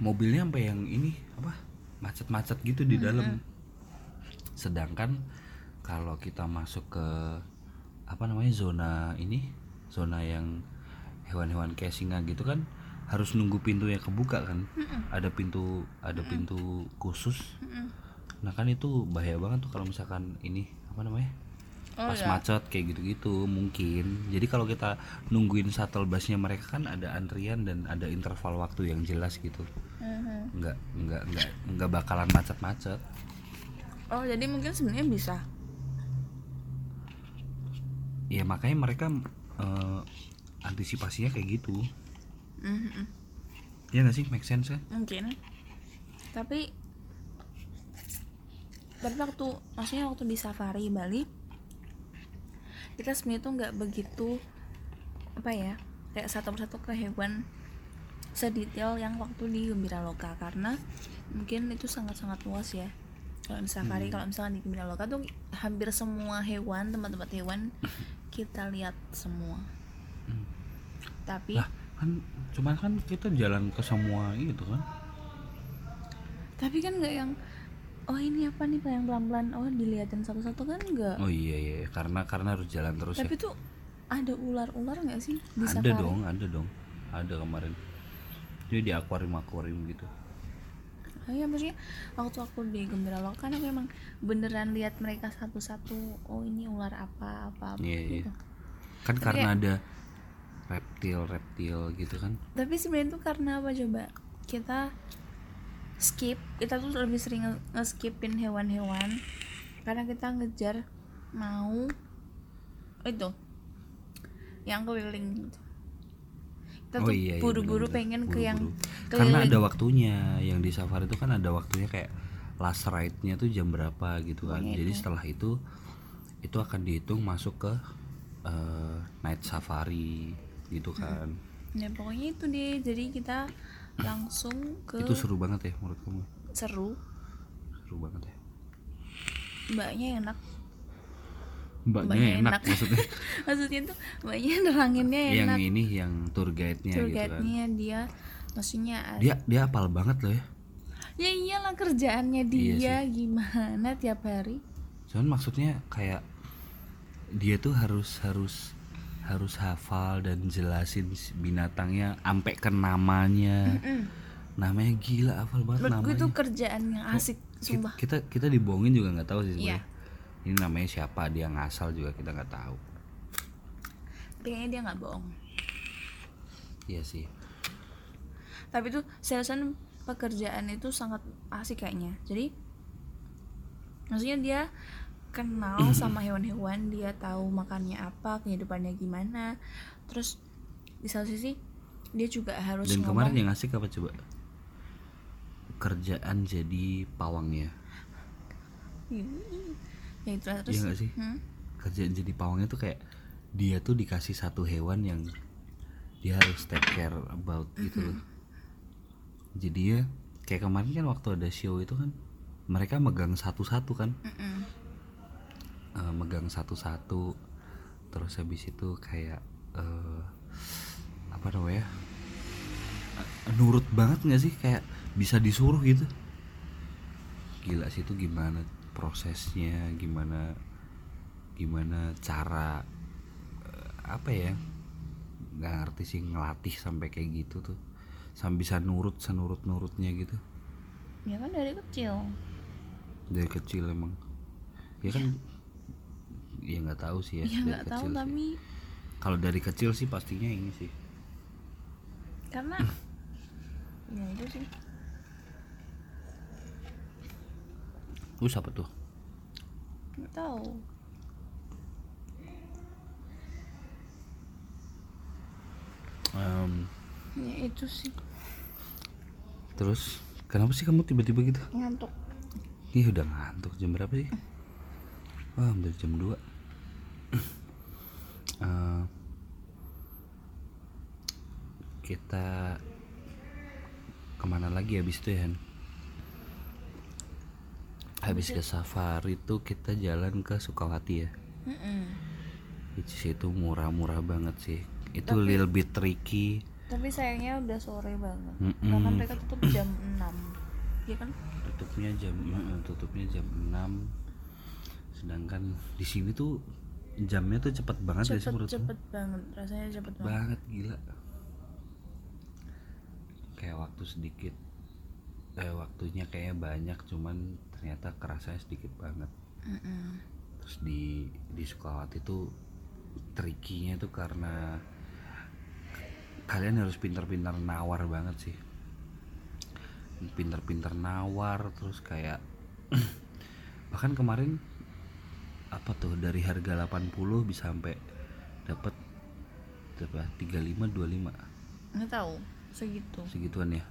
mobilnya sampai yang ini apa macet-macet gitu di dalam. Sedangkan kalau kita masuk ke apa namanya zona ini zona yang hewan-hewan singa gitu kan harus nunggu pintunya kebuka kan. Ada pintu ada pintu khusus. Nah kan itu bahaya banget tuh kalau misalkan ini apa namanya? Oh, pas ya. macet kayak gitu-gitu mungkin. Jadi kalau kita nungguin shuttle busnya mereka kan ada antrian dan ada interval waktu yang jelas gitu. Mhm. nggak nggak nggak nggak bakalan macet-macet. Oh jadi mungkin sebenarnya bisa? Ya makanya mereka eh, antisipasinya kayak gitu. Mhm. ya nggak sih? Make sense kan? Mungkin. Tapi tapi waktu maksudnya waktu di safari Bali kita sebenarnya tuh nggak begitu apa ya kayak satu persatu ke hewan sedetail yang waktu di Gembira Loka. Karena mungkin itu sangat-sangat luas ya kalau di safari. Kalau misalkan di Gembira Loka tuh hampir semua hewan tempat-tempat hewan kita lihat semua. Tapi lah kan cuman kan kita jalan ke semua itu kan? Tapi kan nggak yang oh ini apa nih yang pelan-pelan. Oh dilihatin satu-satu kan enggak? Oh iya iya. Karena karena harus jalan terus tapi ya tuh ada ular-ular nggak sih di ada safari? dong ada dong. Ada kemarin. Jadi di akuarium akuarium gitu. Oh iya maksudnya waktu aku di Gembira kan aku emang beneran lihat mereka satu-satu. Oh ini ular apa apa apa Iya, iya. gitu. Kan karena ada reptil reptil gitu kan? Tapi sebenarnya tuh karena apa coba? Kita skip kita tuh lebih sering nge- nge-skipin hewan-hewan karena kita ngejar mau itu yang keliling gitu. kita oh tuh iya, iya buru-buru bener-bener. pengen ke yang Buru-buru. karena keliling ada waktunya yang di safari itu kan ada waktunya kayak last ride-nya tuh jam berapa gitu kan Pokoknya jadi itu. setelah itu itu akan dihitung masuk ke eh, night safari gitu kan ya pokoknya itu deh jadi kita langsung ke itu seru banget ya menurut kamu? Seru. Seru banget ya. Mbaknya enak. Mbaknya Mbaknya enak, enak. maksudnya. Maksudnya tuh mbaknya neranginnya yang enak. ini yang tour guide-nya tour gitu kan. Guide-nya dia maksudnya ada- dia dia apal banget loh ya. Ya iyalah kerjaannya Iya dia gimana tiap hari? Cuman maksudnya kayak dia tuh harus harus harus hafal dan jelasin si binatangnya sampai ke namanya. Namanya gila hafal banget menurut namanya. itu kerjaan yang asik sumpah. kita kita dibohongin juga nggak tahu sih Iya. sebenarnya. Ini namanya siapa dia ngasal juga kita nggak tahu. Tapi kayaknya dia nggak bohong. Iya sih. Tapi tuh seriusan pekerjaan itu sangat asik kayaknya. Jadi maksudnya dia kenal sama hewan-hewan dia tahu makannya apa kehidupannya gimana terus di satu sisi dia juga harus Dan ngomong kemarin yang asik apa coba? Kerjaan jadi pawangnya. ya itu lah, terus Iya gak sih? hmm, Kerjaan jadi pawangnya tuh kayak dia tuh dikasih satu hewan yang dia harus take care about gitu loh. Jadi ya kayak kemarin kan waktu ada show itu kan mereka megang satu-satu kan. mm-mm. Eh, megang satu-satu. Terus habis itu kayak eh, apa namanya nurut banget nggak sih? Kayak bisa disuruh gitu. Gila sih itu gimana prosesnya gimana gimana cara eh, apa ya nggak ngerti sih ngelatih sampai kayak gitu tuh. Sampai bisa nurut senurut nurutnya gitu. Ya kan dari kecil. Dari kecil emang. Ya kan ya nggak tahu sih ya ya dari tahu kecil sih. tapi kalau dari kecil sih pastinya ini sih. Karena ya itu sih. Terus apa tuh? Nggak tahu. Em, ya itu sih. Terus kenapa sih kamu tiba-tiba gitu? Ngantuk. Ih udah ngantuk. Jam berapa sih? Wah hampir jam 2 Eh, Kita Ke mana lagi habis itu ya Han? Habis ke safari tuh kita jalan ke Sukawati ya. Mm-mm. Which is itu murah-murah banget sih. Itu little bit tricky. Tapi sayangnya udah sore banget. Mm-mm. karena mereka tutup jam 6 ya kan? Tutupnya jam tutupnya jam 6 sedangkan di sini tuh jamnya tuh cepet banget ya sih cepet menurutmu? cepet banget. Rasanya cepet banget. Banget gila. Kayak waktu sedikit eh, waktunya kayaknya banyak cuman ternyata kerasanya sedikit banget. Mm-mm. terus di di Sukawati tuh trikinya tuh karena kalian harus pintar-pintar nawar banget sih. Pintar-pintar nawar terus kayak bahkan kemarin apa tuh dari harga 80 bisa sampai dapat berapa? 35 25 nggak tahu segitu. Segituan ya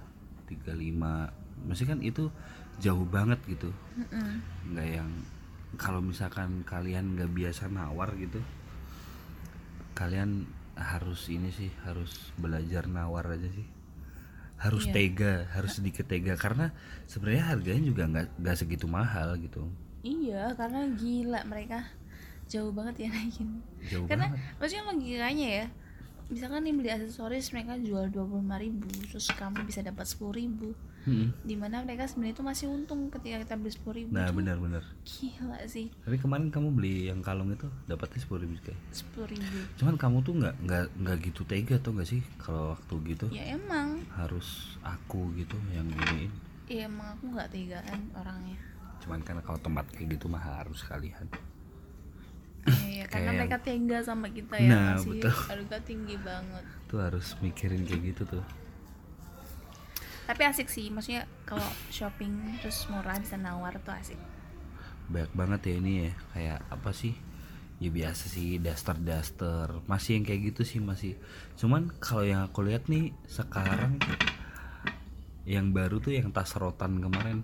35 masih kan itu jauh banget gitu. Mm-mm. nggak yang kalau misalkan kalian nggak biasa nawar gitu kalian harus ini sih harus belajar nawar aja sih. Harus Iya. tega harus sedikit tega. Karena sebenarnya harganya juga nggak nggak segitu mahal gitu iya karena gila mereka. Jauh banget ya naikin. Jauh karena banget. maksudnya logikanya ya misalkan nih beli aksesoris mereka jual 25.000 ribu terus kamu bisa dapat 10.000 ribu. Hmm. di mana mereka sebenarnya itu masih untung ketika kita beli 10.000 ribu. Nah benar-benar gila sih. Tapi kemarin kamu beli yang kalung itu dapatnya sepuluh ribu kayak 10.000 ribu. Cuman kamu tuh nggak nggak nggak gitu tega tuh nggak sih kalau waktu gitu? Ya emang. Harus aku gitu yang giniin ya emang aku nggak tegaan orangnya cuman kan kalau tempat kayak gitu mah harus kalian Iya, karena Kayak- mereka tega sama kita ya Nah, masih betul. harga tinggi banget. Tuh harus mikirin kayak gitu tuh. Tapi asik sih maksudnya kalau shopping terus murah bisa nawar tuh asik. Banyak banget ya ini ya kayak apa sih? Ya biasa sih daster daster masih yang kayak gitu sih masih. Cuman kalau yang aku lihat nih sekarang yang baru tuh yang tas rotan kemarin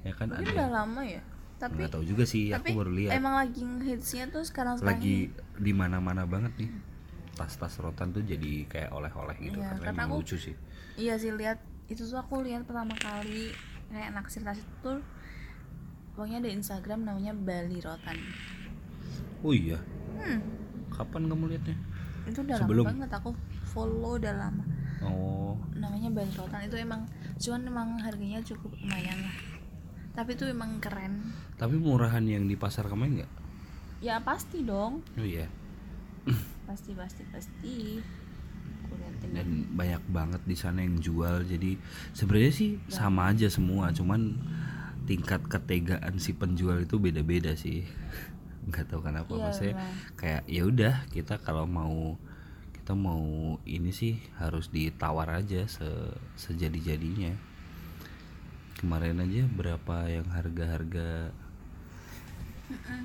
ya kan mungkin ada udah lama ya tapi nggak tahu juga sih tapi aku baru lihat. emang lagi hitsnya tuh sekarang sekarang lagi di mana mana banget nih. Tas-tas rotan tuh jadi kayak oleh-oleh gitu Iya, karena karena aku- lucu sih. iya sih lihat itu tuh aku lihat pertama kali kayak anak tas itu tuh pokoknya ada Instagram namanya Bali Rotan. Oh iya? Hmm. Kapan kamu lihatnya itu udah Sebelum. lama banget aku follow udah lama. Oh. Namanya Bali Rotan itu emang cuman emang harganya cukup lumayan lah tapi itu emang keren. Tapi murahan yang di pasar kemarin nggak? Ya pasti dong. Oh iya. Pasti pasti pasti. Dan banyak banget di sana yang jual. Jadi sebenarnya sih sama aja semua. Cuman tingkat ketegaan si penjual itu beda-beda sih. Nggak tahu kenapa. Iya, maksudnya kayak ya udah kita kalau mau kita mau ini sih harus ditawar aja se sejadi jadinya kemarin aja berapa yang harga-harga?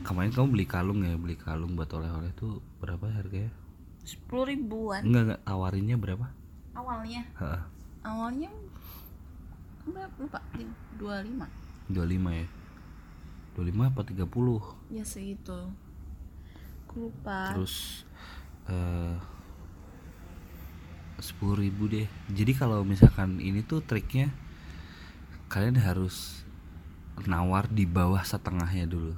Kemarin kamu beli kalung ya beli kalung buat oleh-oleh tuh berapa harganya? Sepuluh ribuan. Enggak enggak tawarinnya berapa? Awalnya. Heeh, awalnya berapa? Lupa dua lima. 25 ya? 25 apa 30 ya segitu. Aku lupa. Terus eh sepuluh ribu deh. Jadi kalau misalkan ini tuh triknya kalian harus nawar di bawah setengahnya dulu.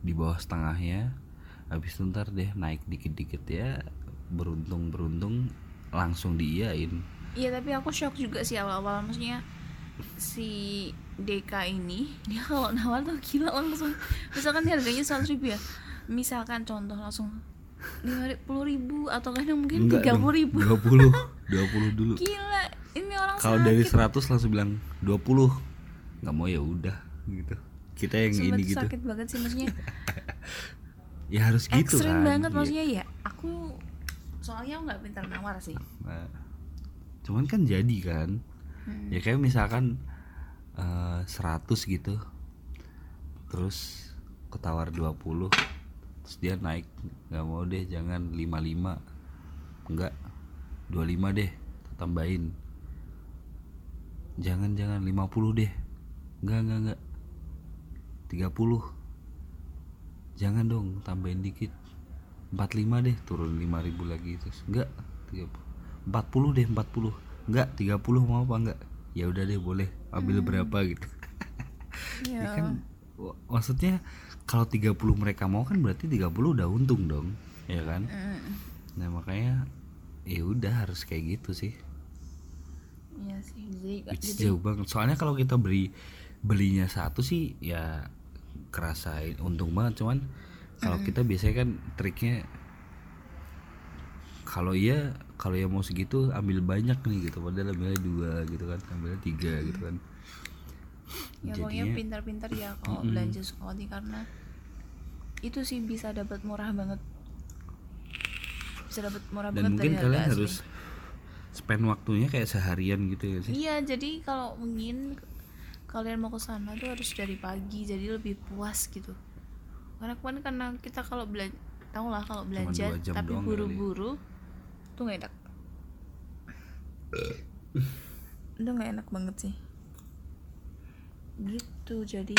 Di bawah setengahnya. Habis itu ntar deh naik dikit-dikit ya. Beruntung beruntung langsung diiyain. Iya tapi aku shock juga sih awal-awal. Maksudnya si Deka ini dia kalau nawar tuh gila langsung. Misalkan harganya seratus ribu ya. Misalkan contoh langsung lima puluh ribu atau kadang mungkin tiga puluh ribu. dua puluh dua puluh dulu. Gila ini orang kalau dari 100 langsung bilang 20 nggak mau ya udah gitu. Kita yang Sumpah ini gitu. sakit banget sih maksudnya. Ya harus gitu ekstrim kan. banget Iya. maksudnya ya. Aku soalnya nggak pintar nawar sih. Nah, cuman kan jadi kan. Hmm. ya kayak misalkan eh, 100 gitu. Terus ketawar 20 terus dia naik nggak mau deh jangan 55 enggak 25 deh tambahin jangan jangan 50 deh. Enggak enggak enggak 30 jangan dong tambahin dikit. 45 deh turun 5000 lagi terus. Enggak 30 40 deh 40 enggak 30 mau apa enggak ya udah deh boleh. Ambil berapa gitu. Iya. ya kan maksudnya kalau 30 mereka mau kan berarti 30 udah untung dong ya kan? Mm. nah makanya ya udah harus kayak gitu sih Iya sih. Jadi jadi jauh banget. Soalnya kalau kita beli belinya satu sih ya kerasa untung banget. Cuman kalau kita biasanya kan triknya kalau iya kalau ya mau segitu ambil banyak nih gitu. Padahal ambilnya dua gitu kan ambilnya tiga gitu kan. Ya pokoknya pintar-pintar ya kalau belanja sekali karena itu sih bisa dapat murah banget. Bisa dapat murah dan banget mungkin kalian asli. Spend waktunya kayak seharian gitu ya sih Iya, jadi kalau mungkin kalian mau ke sana tuh harus dari pagi, jadi lebih puas gitu. Karena kemarin karena kita kalau belanja, tau lah kalau belanja jam tapi kali. buru-buru tuh nggak enak. itu nggak enak banget sih. Gitu, jadi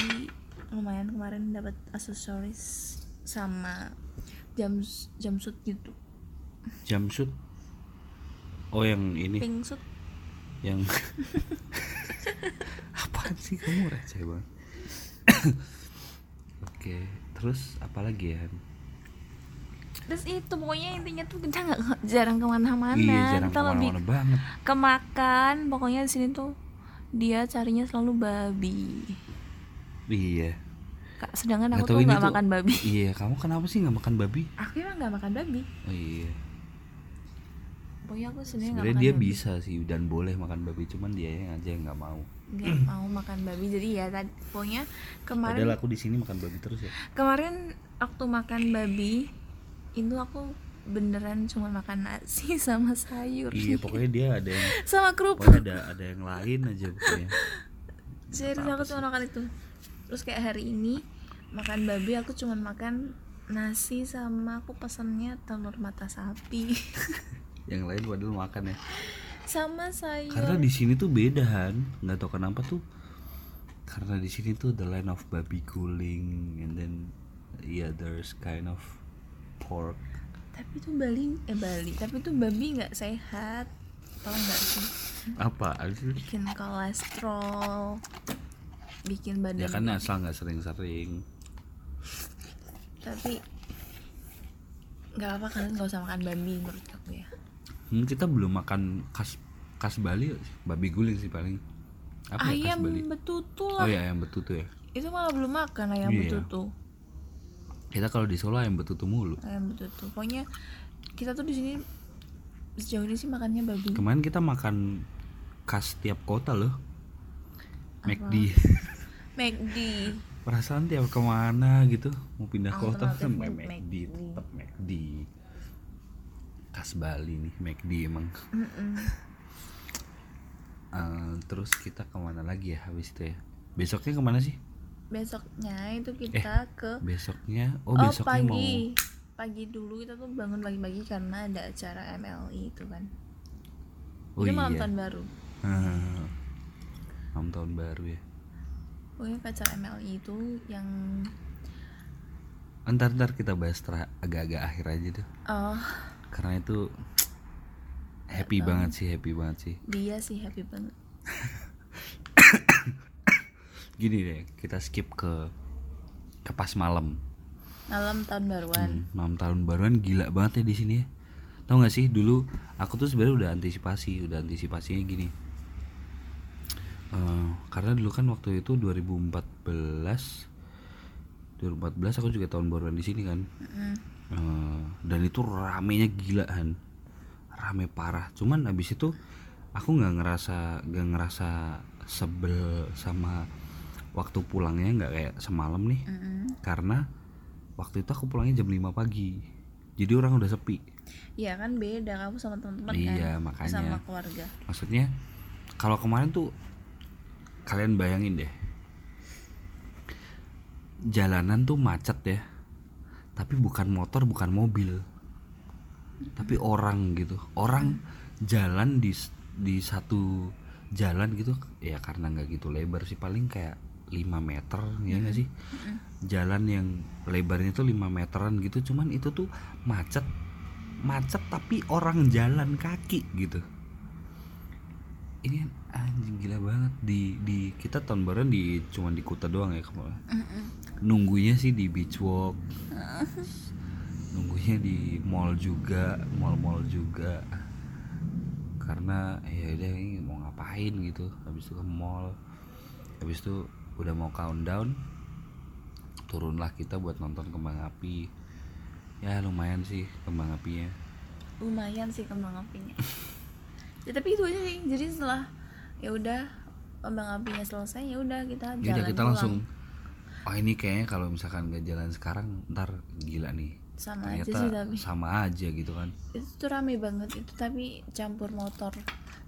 lumayan kemarin dapat aksesoris sama jam jumpsuit gitu, jumpsuit oh yang ini. Pink suit. yang apaan sih? Kamu receh banget. Oke terus apa lagi ya? Terus itu pokoknya intinya tuh kita nggak jarang ke mana-mana. iya jarang kita lebih ke mana-mana banget. ke makan. Pokoknya di sini tuh dia carinya selalu babi. Iya. Kak, sedangkan aku tahu tuh nggak makan babi. Iya kamu kenapa sih nggak makan babi? Aku emang nggak makan babi. Oh iya pokoknya aku sebenarnya sebenarnya dia babi. bisa sih dan boleh makan babi cuman dia yang aja yang nggak mau. Nggak mau makan babi jadi ya tadi pokoknya kemarin padahal aku di sini makan babi terus ya. Kemarin waktu makan babi itu aku beneran cuma makan nasi sama sayur. Iya pokoknya dia ada yang sama kerupuk. pokoknya ada ada yang lain aja pokoknya. Serius aku cuma makan itu. Terus kayak hari ini makan babi aku cuma makan nasi sama aku pesannya telur mata sapi yang lain padahal makan ya. Sama sayur. Karena di sini tuh beda Han. Nggak tahu kenapa tuh. Karena di sini tuh the line of babi guling and then yeah there's kind of pork. Tapi tuh Bali eh Bali. Tapi tuh babi nggak sehat. Tau nggak sih? Apa? Bikin kolesterol bikin badan ya kan asal nggak sering-sering. Tapi nggak apa kalian nggak usah makan babi menurut aku ya hmm, kita belum makan khas khas Bali babi guling sih paling. Apa ya khas ayam Bali? betutu oh lah ya ayam betutu ya. Itu malah belum makan ayam Iya. betutu. Kita kalau di Solo ayam betutu mulu. Ayam betutu. Pokoknya kita tuh di sini sejauh ini sih makannya babi. Kemarin kita makan khas tiap kota loh. McD McD perasaan tiap ke mana gitu mau pindah kota kan McD. tetap McD khas Bali nih McD emang. Eh, terus kita ke mana lagi ya habis itu ya? Besoknya ke mana sih? Besoknya itu kita ke besoknya? Oh, oh, besoknya mau pagi. Pagi dulu kita tuh bangun pagi-pagi karena ada acara MLI itu kan. Oh itu malam iya. tahun baru. Hmm. malam tahun baru ya. Pokoknya acara MLI itu yang ntar ntar kita bahas agak-agak akhir aja tuh oh karena itu happy banget sih happy banget sih. Dia sih happy banget. Gini deh kita skip ke ke pas malam. Malam tahun baruan. Hmm, malam tahun baruan gila banget ya di sini ya. Tau gak sih dulu aku tuh sebenarnya udah antisipasi udah antisipasinya gini. Eh, karena dulu kan waktu itu 2014 2014 aku juga tahun baruan di sini kan Eh, dan itu ramenya gilaan rame parah. Cuman abis itu aku nggak ngerasa nggak ngerasa sebel sama waktu pulangnya nggak kayak semalam nih. Karena waktu itu aku pulangnya jam 5 pagi. Jadi orang udah sepi. Iya kan beda kamu sama teman-teman Iya, kan makanya. sama keluarga. Maksudnya kalau kemarin tuh kalian bayangin deh. Jalanan tuh macet ya tapi bukan motor bukan mobil. Tapi orang gitu. Orang jalan di di satu jalan gitu ya karena nggak gitu lebar sih. Paling kayak 5 meter ya nggak sih? Jalan yang lebarnya tuh 5 meteran gitu. Cuman itu tuh macet macet tapi orang jalan kaki gitu. Ini anjing gila banget. Di di kita tahun baruan di cuman di Kuta doang ya kemarin nunggunya sih di beach walk. Nunggunya di mall juga mall-mall juga. Karena ya udah ini mau ngapain gitu. Habis itu ke mall. Habis itu udah mau countdown. Turunlah kita buat nonton kembang api. Ya lumayan sih kembang apinya. Lumayan sih kembang apinya. Ya, tapi itu aja sih. Jadi setelah ya udah kembang apinya selesai ya udah kita ya jalan udah kita pulang. langsung oh ini kayaknya kalau misalkan nggak jalan sekarang ntar gila nih. Sama aja ternyata sih tapi. sama aja gitu kan. Itu tuh rame banget itu tapi campur motor.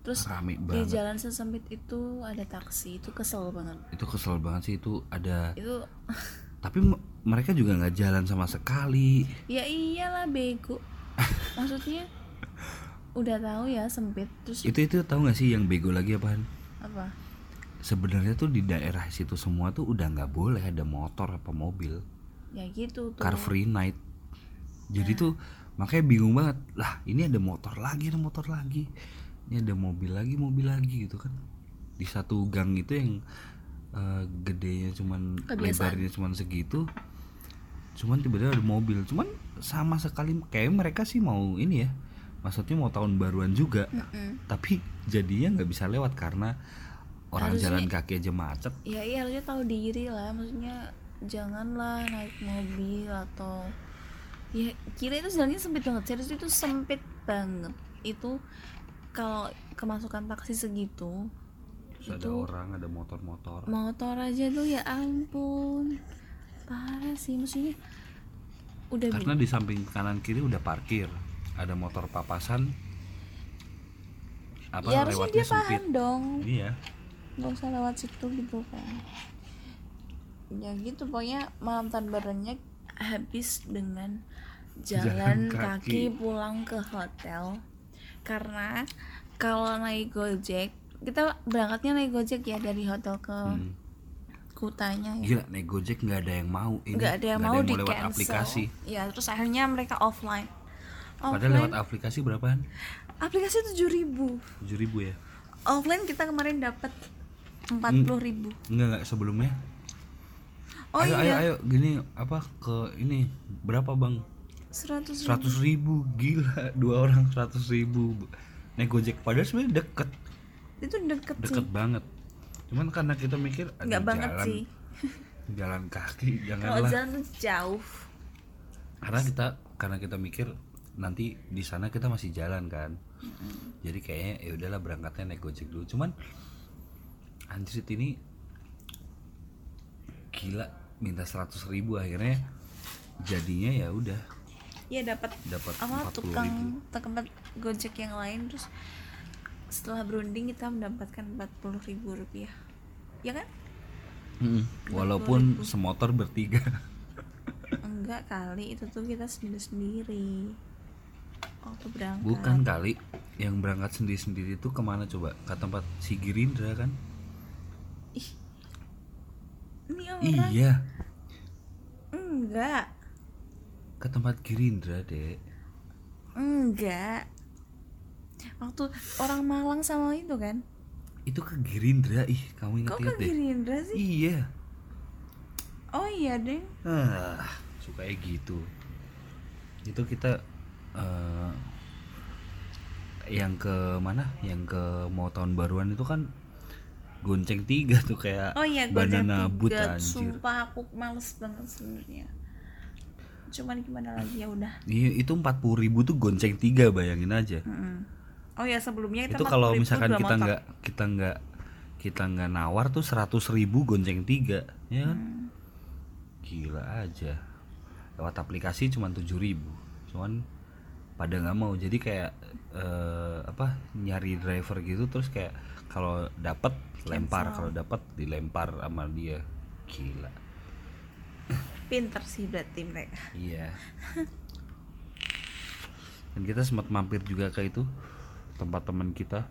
Terus Rame di banget. jalan sesempit itu ada taksi itu kesel banget. Itu kesel banget sih itu ada itu tapi mereka juga nggak jalan sama sekali. Ya iyalah bego. Maksudnya udah tahu ya sempit terus itu itu tahu nggak sih yang bego lagi apaan? Apa sebenarnya tuh di daerah situ semua tuh udah nggak boleh ada motor apa mobil. Ya gitu tuh. Car free night. Jadi tuh makanya bingung banget lah ini ada motor lagi ada motor lagi. Ini ada mobil lagi mobil lagi gitu kan. Di satu gang itu yang eh, gedenya cuman Kebiasaan. lebarnya cuman segitu cuman tiba-tiba ada mobil. Cuman sama sekali kayak mereka sih mau ini ya maksudnya mau tahun baruan juga. Mm-mm. tapi jadinya nggak bisa lewat karena orang Harusnya- jalan kaki aja macet. Ya iya harusnya tahu diri lah. Maksudnya janganlah naik mobil atau ya kira itu jalannya sempit banget serius itu sempit banget. Itu kalau kemasukan taksi segitu Terus ada itu orang ada motor-motor. motor aja tuh ya ampun. Parah sih maksudnya udah karena di samping kanan kiri udah parkir. Ada motor papasan. Apa ya harusnya lewatnya dia paham sempit. dong. Iya nggak usah lewat situ gitu kan. Ya gitu pokoknya malam tahun barunya habis dengan Jalan jalan, kaki. kaki. pulang ke hotel. Karena kalau naik gojek kita berangkatnya naik gojek ya dari hotel ke Hmm. kutanya ya. Gila naik gojek nggak ada yang mau ini. Nggak ada yang mau di lewat cancel aplikasi. Ya terus akhirnya mereka offline. Padahal offline. lewat aplikasi berapaan? Aplikasi tujuh ribu. Tujuh ribu ya? Offline kita kemarin dapat empat puluh ribu. Enggak enggak sebelumnya. Oh ayo ayo iya. ayo gini apa ke ini berapa bang? Seratus ribu. Seratus ribu gila dua orang seratus ribu. Naik gojek padahal sebenarnya deket. Itu deket, deket sih. banget. Cuman karena kita mikir nggak banget jalan, sih. Jalan kaki kalau janganlah jalan tuh jauh. Karena kita karena kita mikir nanti di sana kita masih jalan kan. Jadi kayaknya ya udahlah berangkatnya naik gojek dulu. Cuman anjir ini gila minta seratus ribu akhirnya jadinya ya udah. Ya dapat dapat apa empat puluh tukang ribu. tempat gojek yang lain terus setelah berunding kita mendapatkan 40.000 ribu rupiah. Ya kan? Mm-mm. walaupun semotor bertiga. Enggak kali itu tuh kita sendiri sendiri waktu berangkat bukan kali yang berangkat sendiri sendiri itu ke mana coba? Ke tempat si Girindra kan ini orang? Iya. Enggak. Ke tempat Girindra dek. Enggak. Waktu orang Malang sama itu kan? Itu ke Girindra ih kamu kok inget-inget ke deh Gerindra sih? Iya. Oh iya deh ah suka gitu. Itu kita eh, yang ke mana? Yang ke mau tahun baruan itu kan gonceng tiga tuh kayak oh iya banana boot tiga. anjir. Sumpah aku males banget sebenarnya. Cuman gimana lagi? Ya udah. Iya itu empat puluh ribu tuh gonceng tiga bayangin aja. Mm-mm. oh ya sebelumnya kita itu kalau 40.000 misalkan kita nggak kita nggak kita nggak nawar tuh seratus ribu gonceng tiga ya? Kan Hmm. gila aja. Lewat aplikasi cuma tujuh ribu. Cuman pada nggak mau. Jadi kayak eh, apa nyari driver gitu terus kayak kalau dapat lempar. Kalau dapat dilempar sama dia. Gila. Pinter sih berarti mereka. Iya. Dan kita sempat mampir juga ke itu tempat teman kita.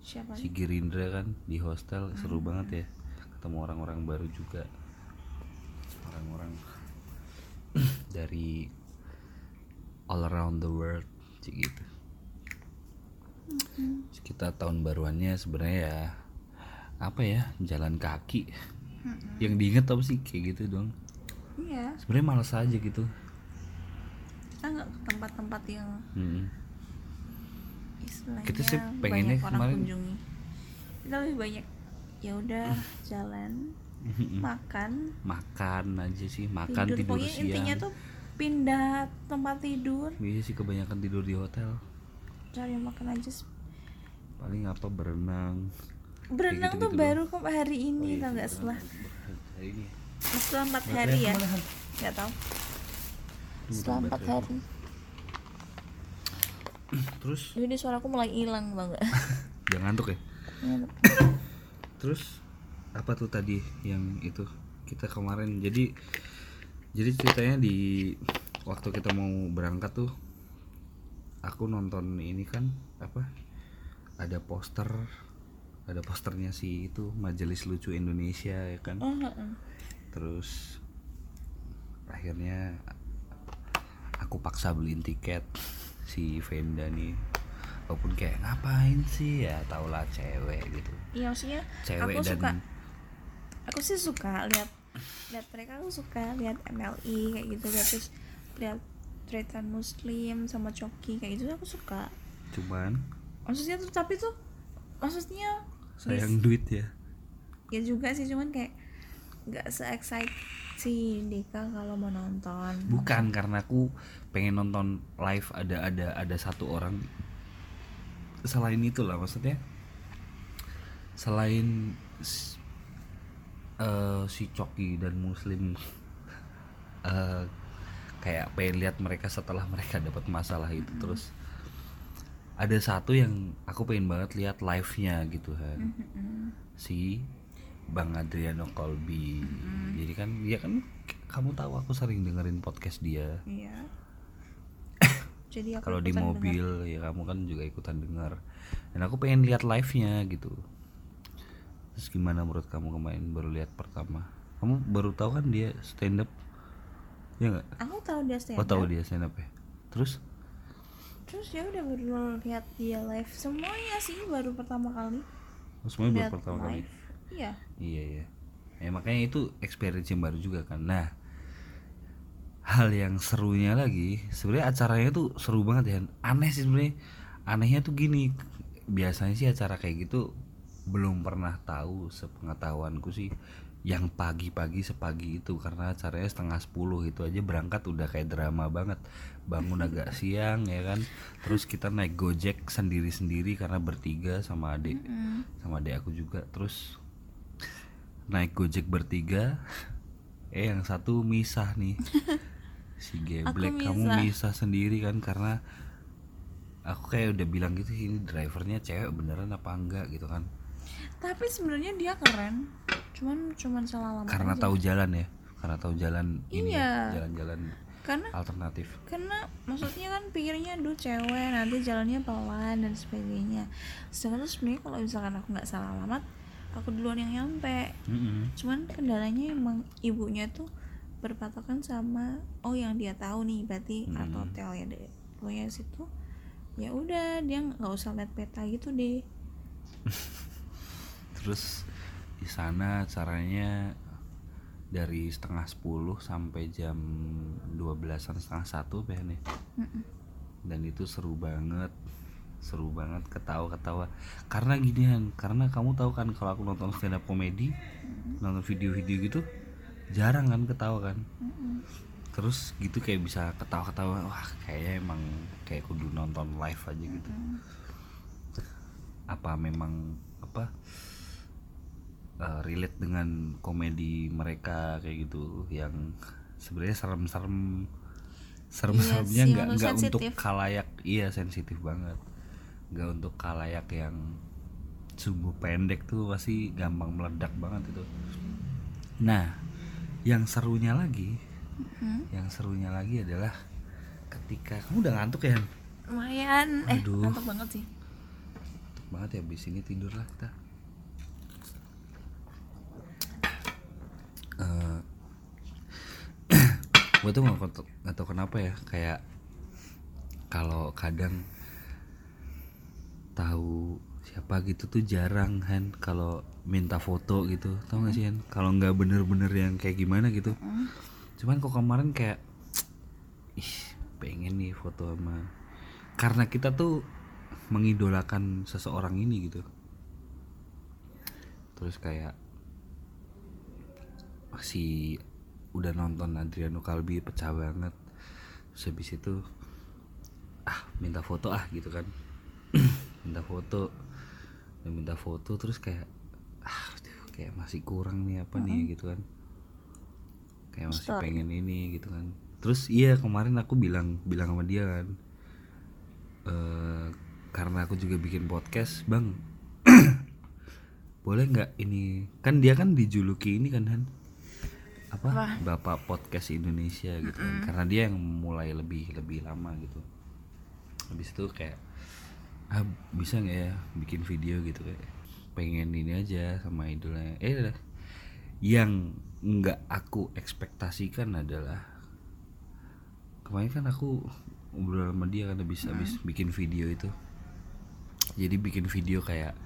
Siapa si Girindra kan di hostel. Seru banget ya ketemu orang-orang baru juga. Orang-orang dari all around the world sih gitu Terus kita tahun baruannya sebenarnya ya apa ya jalan kaki. Yang diinget apa sih? Kayak gitu dong. Iya. Sebenarnya males aja gitu. Kita nggak ke tempat-tempat yang Mm. istilahnya Kita sih pengennya banyak orang kemarin- kunjungi. Kita lebih banyak ya udah jalan makan. Makan aja sih makan tidur, tidur, pokoknya siang. intinya tuh pindah tempat tidur. Iya sih kebanyakan tidur di hotel cari makan aja paling apa berenang. Berenang tuh gitu-gitu baru kok hari Oh, ini iya, tau nggak? setelah hari ini ya. setelah empat hari ya? nggak tahu. Tunggu, setelah empat hari. terus? Ini suaraku mulai hilang tau nggak? Jangan ngantuk ya? Terus apa tuh tadi yang itu kita kemarin? Jadi jadi ceritanya di waktu kita mau berangkat tuh aku nonton ini kan apa ada poster ada posternya si itu majelis lucu Indonesia ya kan? Oh, heeh. terus akhirnya aku paksa beliin tiket si Venda nih. Walaupun kayak ngapain sih? Ya tau lah cewek gitu. Iya maksudnya cewek aku dan suka aku sih suka lihat lihat mereka aku suka lihat MLI kayak gitu lihat terus lihat tretan muslim sama coki kayak gitu aku suka. Cuman maksudnya tuh tapi tuh maksudnya sayang duit ya. Ya juga sih cuman kayak nggak se excite si Dika kalau mau nonton. Bukan karena aku pengen nonton live ada ada ada satu orang. Selain itu lah maksudnya selain eh, si Coki dan Muslim eh, kayak pengen lihat mereka setelah mereka dapat masalah itu terus. Ada satu yang aku pengen banget lihat live nya gitu kan si Bang Adriano Colby. Jadi kan dia kan kamu tahu aku sering dengerin podcast dia. Iya. Jadi aku kalau di mobil ya kamu kan juga ikutan denger dan aku pengen lihat live nya gitu. Terus gimana menurut kamu kemarin baru lihat pertama? Kamu baru tahu kan dia stand up ya nggak dengar. aku tahu dia stand oh tahu up. dia stand up ya terus terus ya udah baru lihat dia live semuanya sih baru pertama kali oh, semuanya baru pertama kali live iya Iya iya. Ya makanya itu experience yang baru juga kan. Nah, hal yang serunya lagi, sebenarnya acaranya tuh seru banget ya. Aneh sih sebenarnya. Anehnya tuh gini, biasanya sih acara kayak gitu belum pernah tahu sepengetahuanku sih yang pagi-pagi sepagi itu. Karena acaranya setengah sepuluh itu aja berangkat udah kayak drama banget. Bangun agak siang ya kan. Terus kita naik gojek sendiri-sendiri karena bertiga sama adik sama adik aku juga. Terus naik gojek bertiga eh yang satu misah nih. Si geblek kamu misah. misah sendiri kan karena aku kayak udah bilang gitu ini drivernya cewek beneran apa enggak? gitu kan tapi sebenarnya dia keren cuman cuman salah alamat karena aja. tahu jalan ya karena tahu jalan ini ya, Iya. jalan-jalan karena alternatif karena maksudnya kan pikirnya aduh cewek nanti jalannya pelan dan sebagainya sedangkan sebenarnya kalau misalkan aku nggak salah alamat aku duluan yang nyampe Mm-mm. cuman kendalanya emang ibunya tuh berpatokan sama oh yang dia tahu nih berarti Hmm. art hotel ya deh pokoknya situ ya udah dia nggak usah lihat peta gitu deh terus di sana caranya dari setengah 10 sampai jam 12an setengah satu ya. Dan itu seru banget. Seru banget ketawa-ketawa. Karena ginian karena kamu tahu kan kalau aku nonton stand up komedi nonton video-video gitu jarang kan ketawa kan? Terus gitu kayak bisa ketawa-ketawa wah kayaknya emang kayak kudu nonton live aja gitu. Apa memang apa eh, relate dengan komedi mereka kayak gitu yang sebenarnya serem-serem serem-seremnya Iya nggak nggak untuk kalayak iya sensitif banget. Nggak untuk kalayak yang sumbu pendek tuh pasti gampang meledak banget itu. Nah yang serunya lagi yang serunya lagi adalah ketika kamu udah ngantuk ya lumayan. Eh Aduh. mantap banget sih. Ngantuk banget ya abis ini tidur lah kita gue tuh nggak nggak tau kenapa ya kayak kalau kadang tahu siapa gitu tuh jarang kan kalau minta foto gitu. Tau gak sih kan kalau nggak bener-bener yang kayak gimana gitu. Cuman kok kemarin kayak ih pengen nih foto sama karena kita tuh mengidolakan seseorang ini gitu. Terus kayak masih udah nonton Adriano Kalbi pecah banget. Terus habis itu ah minta foto ah gitu kan. Minta foto. Dan minta foto terus kayak ah aduh, kayak masih kurang nih apa nih gitu kan. Kayak masih Story. pengen ini gitu kan. Terus iya kemarin aku bilang bilang sama dia kan eh karena aku juga bikin podcast bang boleh nggak ini? Kan dia kan dijuluki ini kan Han apa, Apa? bapak podcast Indonesia gitu kan. Karena dia yang mulai lebih lebih lama gitu. Habis itu kayak ah bisa nggak ya bikin video gitu kayak? Pengen ini aja sama idolnya. Eh yang nggak aku ekspektasikan adalah kemarin kan aku ngobrol sama dia kan habis habis bikin video itu. Jadi bikin video kayak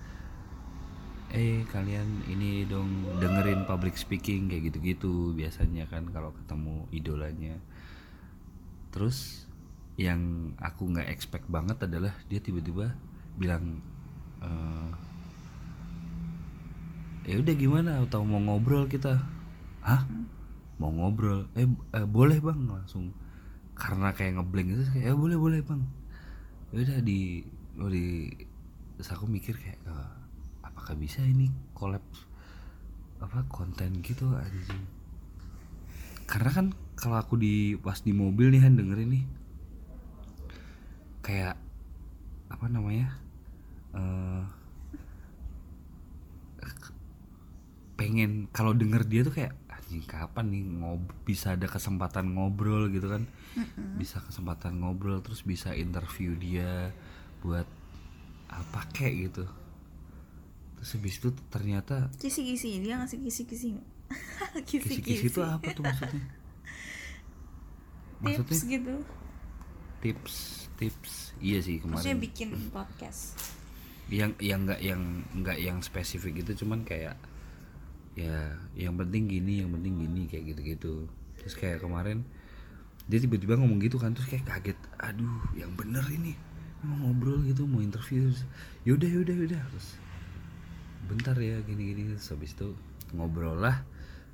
eh kalian ini dong dengerin public speaking kayak gitu-gitu biasanya kan kalau ketemu idolanya. Terus yang aku nggak expect banget adalah dia tiba-tiba bilang eh ya udah gimana? Atau mau ngobrol kita? Hah? Mau ngobrol? Eh, eh, boleh bang langsung. Karena kayak ngeblank itu kayak eh, boleh boleh bang. Ya udah di oh di terus aku mikir kayak eh, apakah bisa ini collab apa konten gitu anjing? Karena kan kalau aku di pas di mobil nih Han dengerin nih kayak apa namanya eh pengen kalau denger dia tuh kayak anjing kapan nih ngob bisa ada kesempatan ngobrol gitu kan? Bisa kesempatan ngobrol terus bisa interview dia buat apa kek gitu terus habis itu ternyata kisi-kisi dia ngasih kisi-kisi. Kisi-kisi. Itu apa tuh maksudnya? Maksudnya tips gitu. tips tips. Iya sih maksudnya kemarin bikin podcast. Yang yang nggak yang nggak yang spesifik gitu cuman kayak ya yang penting gini yang penting gini kayak gitu gitu terus kayak kemarin dia tiba-tiba ngomong gitu kan terus kayak kaget. Aduh yang bener ini. Mau ngobrol gitu mau interview. Yaudah yaudah yaudah. Terus bentar ya gini gini terus habis itu ngobrol lah.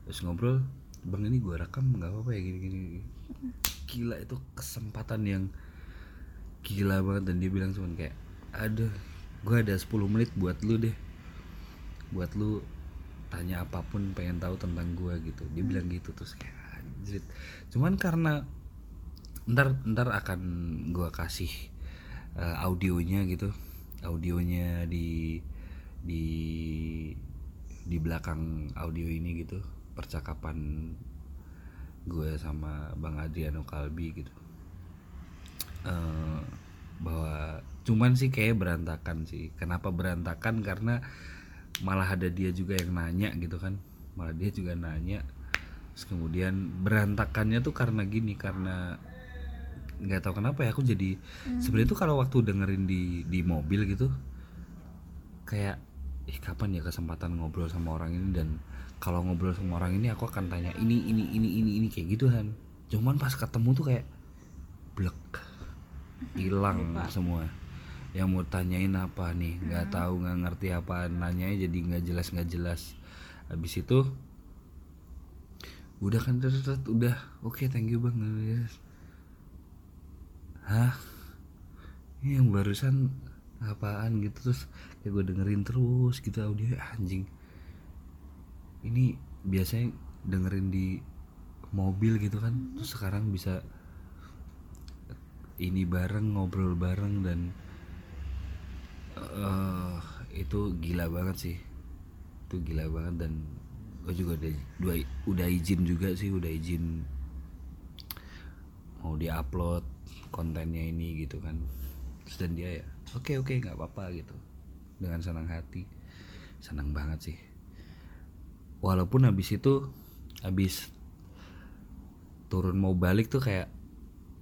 Terus ngobrol bang ini gua rekam nggak apa-apa ya gini gini gila itu kesempatan yang gila banget. Dan dia bilang cuman kayak aduh gua ada 10 menit buat lu deh. Buat lu tanya apa pun pengen tahu tentang gua gitu. Dia bilang gitu terus kayak anjir cuman karena ntar ntar akan gua kasih eh, audionya gitu. Audionya di di di belakang audio ini gitu percakapan gue sama bang Adriano Kalbi gitu. Eh, bahwa cuman sih kayak berantakan sih. Kenapa berantakan? Karena malah ada dia juga yang nanya gitu kan. Malah dia juga nanya. Terus kemudian berantakannya tuh karena gini karena nggak tahu kenapa ya aku jadi sebenarnya tuh kalau waktu dengerin di di mobil gitu kayak ih kapan ya kesempatan ngobrol sama orang ini? Dan kalau ngobrol sama orang ini aku akan tanya ini ini ini ini ini kayak gitu kan cuman pas ketemu tuh kayak blek hilang semua. Yang mau tanyain apa nih? Nggak tahu nggak ngerti apa. Nanyanya jadi nggak jelas nggak jelas. Habis itu udah kan terus udah. Oke thank you bang Yes. hah? Ini yang barusan apaan? Gitu terus kayak gue dengerin terus gitu audio anjing. Ini biasanya dengerin di mobil gitu kan terus sekarang bisa ini bareng ngobrol bareng dan eh itu gila banget sih. Itu gila banget dan gue juga udah udah, udah izin juga sih udah izin mau diupload kontennya ini gitu kan. Terus dan dia ya oke oke nggak apa-apa gitu dengan senang hati. Senang banget sih. Walaupun habis itu habis turun mau balik tuh kayak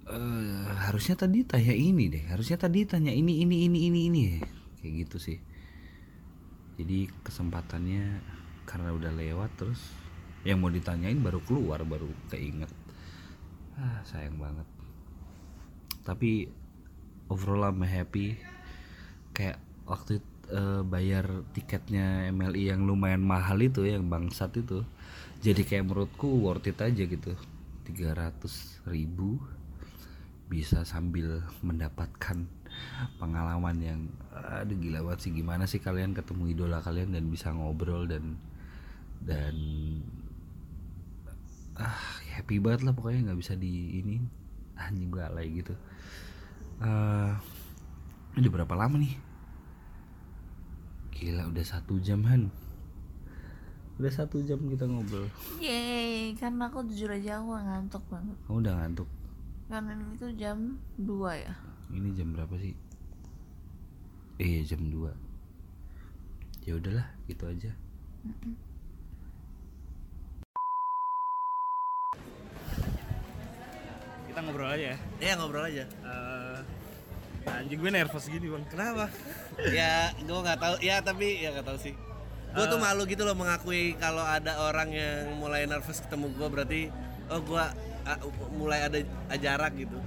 eh harusnya tadi tanya ini deh harusnya tadi tanya ini ini ini ini ini. Kayak gitu sih. Jadi kesempatannya karena udah lewat terus yang mau ditanyain baru keluar baru keinget. Ah sayang banget. Tapi overall I'm happy. Kayak waktu eh, bayar tiketnya MLI yang lumayan mahal itu yang bangsat itu. Jadi kayak menurutku worth it aja gitu. 300 ribu bisa sambil mendapatkan pengalaman yang aduh gila banget sih. Gimana sih kalian ketemu idola kalian dan bisa ngobrol dan dan ah happy banget lah pokoknya. Nggak bisa di ini anjing gue alay gitu. Eh ini udah berapa lama nih gila udah satu jam han udah satu jam kita ngobrol Yeay, karena aku jujur aja aku ngantuk banget. kamu udah ngantuk Karena ini tuh jam 2 ya. ini jam berapa sih eh jam 2 ya udahlah gitu aja Kita ngobrol aja ya. Ya ngobrol aja. Eh, anjing gue nervous gini bang. Kenapa? ya gue nggak tahu. Ya tapi ya nggak tahu sih. Gue tuh malu gitu loh mengakui kalau ada orang yang mulai nervous ketemu gue berarti oh gue mulai ada jarak gitu.